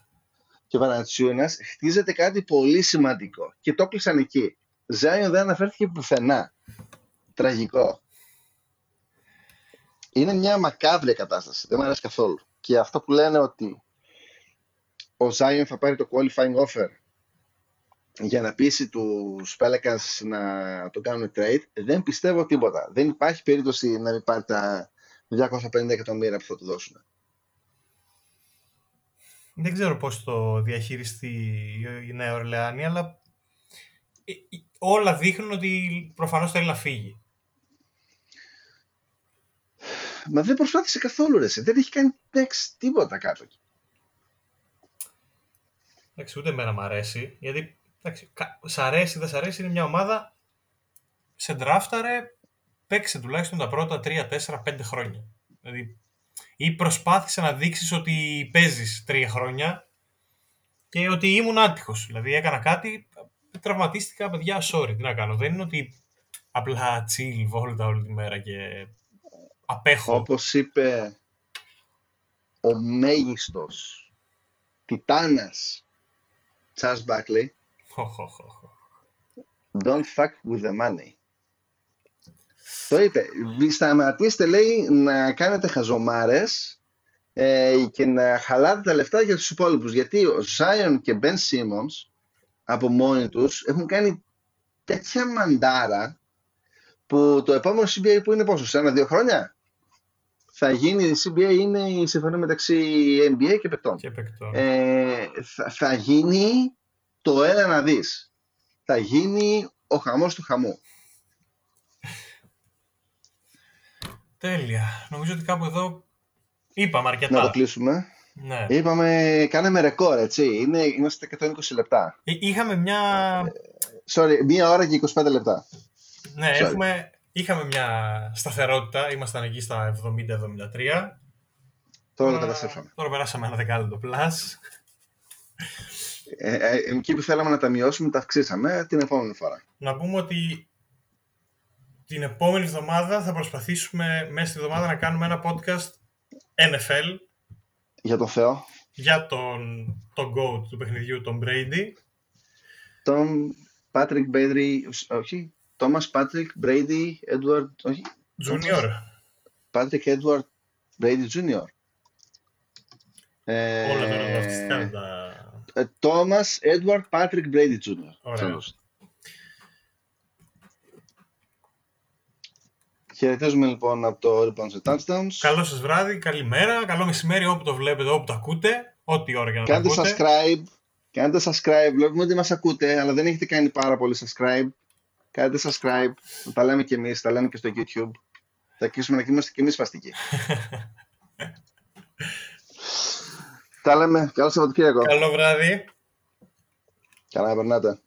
A: και Βανατσιούνα χτίζεται κάτι πολύ σημαντικό. Και το κλείσαν εκεί. Ζάιον δεν αναφέρθηκε πουθενά. Τραγικό. Είναι μια μακάβρια κατάσταση. Δεν μου αρέσει καθόλου. Και αυτό που λένε ότι ο Ζάιον θα πάρει το qualifying offer για να πείσει τους Pelicans να το κάνουν trade, δεν πιστεύω τίποτα. Δεν υπάρχει περίπτωση να μην πάρει τα 250 εκατομμύρια που θα του δώσουν.
B: Δεν ξέρω πώς το διαχειριστεί η Νέα Ορλεάνη, αλλά ε, ε, όλα δείχνουν ότι προφανώς θέλει να φύγει.
A: Μα δεν προσπάθησε καθόλου ρε, δεν έχει κάνει τέξ τίποτα κάτω εκεί.
B: Εντάξει, ούτε εμένα μου αρέσει, γιατί εντάξει, σ' αρέσει, δεν σ' αρέσει, είναι μια ομάδα σε ντράφταρε, παίξε τουλάχιστον τα πρώτα 3, 4, 5 χρόνια. Δηλαδή ή προσπάθησε να δείξεις ότι παίζεις τρία χρόνια και ότι ήμουν άτυχος. Δηλαδή έκανα κάτι, τραυματίστηκα, παιδιά, sorry, τι να κάνω. Δεν είναι ότι απλά chill βόλτα όλη τη μέρα και απέχω.
A: Όπως είπε ο μέγιστος τιτάνας Charles Buckley, don't fuck with the money. Το είπε. Σταματήστε, λέει, να κάνετε χαζομάρες ε, και να χαλάτε τα λεφτά για τους υπόλοιπους. Γιατί ο Zion και Ben Simmons από μόνοι τους έχουν κάνει τέτοια μαντάρα που το επόμενο CBA που είναι πόσο, σε ένα-δύο χρόνια; Θα γίνει, η CBA είναι η συμφωνία μεταξύ NBA και παικτών.
B: Και παικτών.
A: Ε, θα, θα γίνει το ένα να δεις. Θα γίνει ο χαμός του χαμού.
B: Τέλεια. Νομίζω ότι κάπου εδώ είπαμε αρκετά.
A: Να το κλείσουμε.
B: Ναι.
A: Είπαμε, κάναμε ρεκόρ, έτσι. Είναι, είμαστε 120 λεπτά.
B: Ε, Είχαμε μια...
A: Sorry, μία ώρα και 25 λεπτά.
B: Ναι,
A: sorry.
B: έχουμε... Είχαμε μια σταθερότητα. Ήμασταν εκεί στα 70-73.
A: Τώρα το καταστρέφαμε.
B: Τώρα περάσαμε ένα δεκάλεπτο plus.
A: Ε, ε, εκεί που θέλαμε να τα μειώσουμε, τα αυξήσαμε την επόμενη φορά.
B: Να πούμε ότι την επόμενη εβδομάδα θα προσπαθήσουμε μέσα στη εβδομάδα να κάνουμε ένα podcast NFL
A: Για τον Θεό.
B: για τον, τον GOAT του παιχνιδιού, τον Brady.
A: Τον Patrick Brady, όχι. Thomas Patrick Brady Edward, όχι.
B: Junior.
A: Patrick Edward Brady Jr. Ε,
B: Όλα τα ονομαστικά τα...
A: ε, Thomas Edward Patrick Brady Jr.
B: Ωραία.
A: Τέλος. Χαιρετίζουμε λοιπόν από το Rebounds and Touchdowns.
B: Καλό σας βράδυ, καλημέρα, καλό μεσημέρι όπου το βλέπετε, όπου το ακούτε, ό,τι ώρα και να το
A: Κάντε
B: ακούτε.
A: subscribe. Κάντε subscribe. Βλέπουμε ότι μας ακούτε, αλλά δεν έχετε κάνει πάρα πολύ subscribe. Κάντε subscribe. Τα λέμε και εμείς, τα λέμε και στο YouTube. Θα αρχίσουμε να είμαστε και εμείς φαστικοί. τα λέμε. Καλό Σαββατοκύριακο.
B: Καλό βράδυ.
A: Καλά να περνάτε.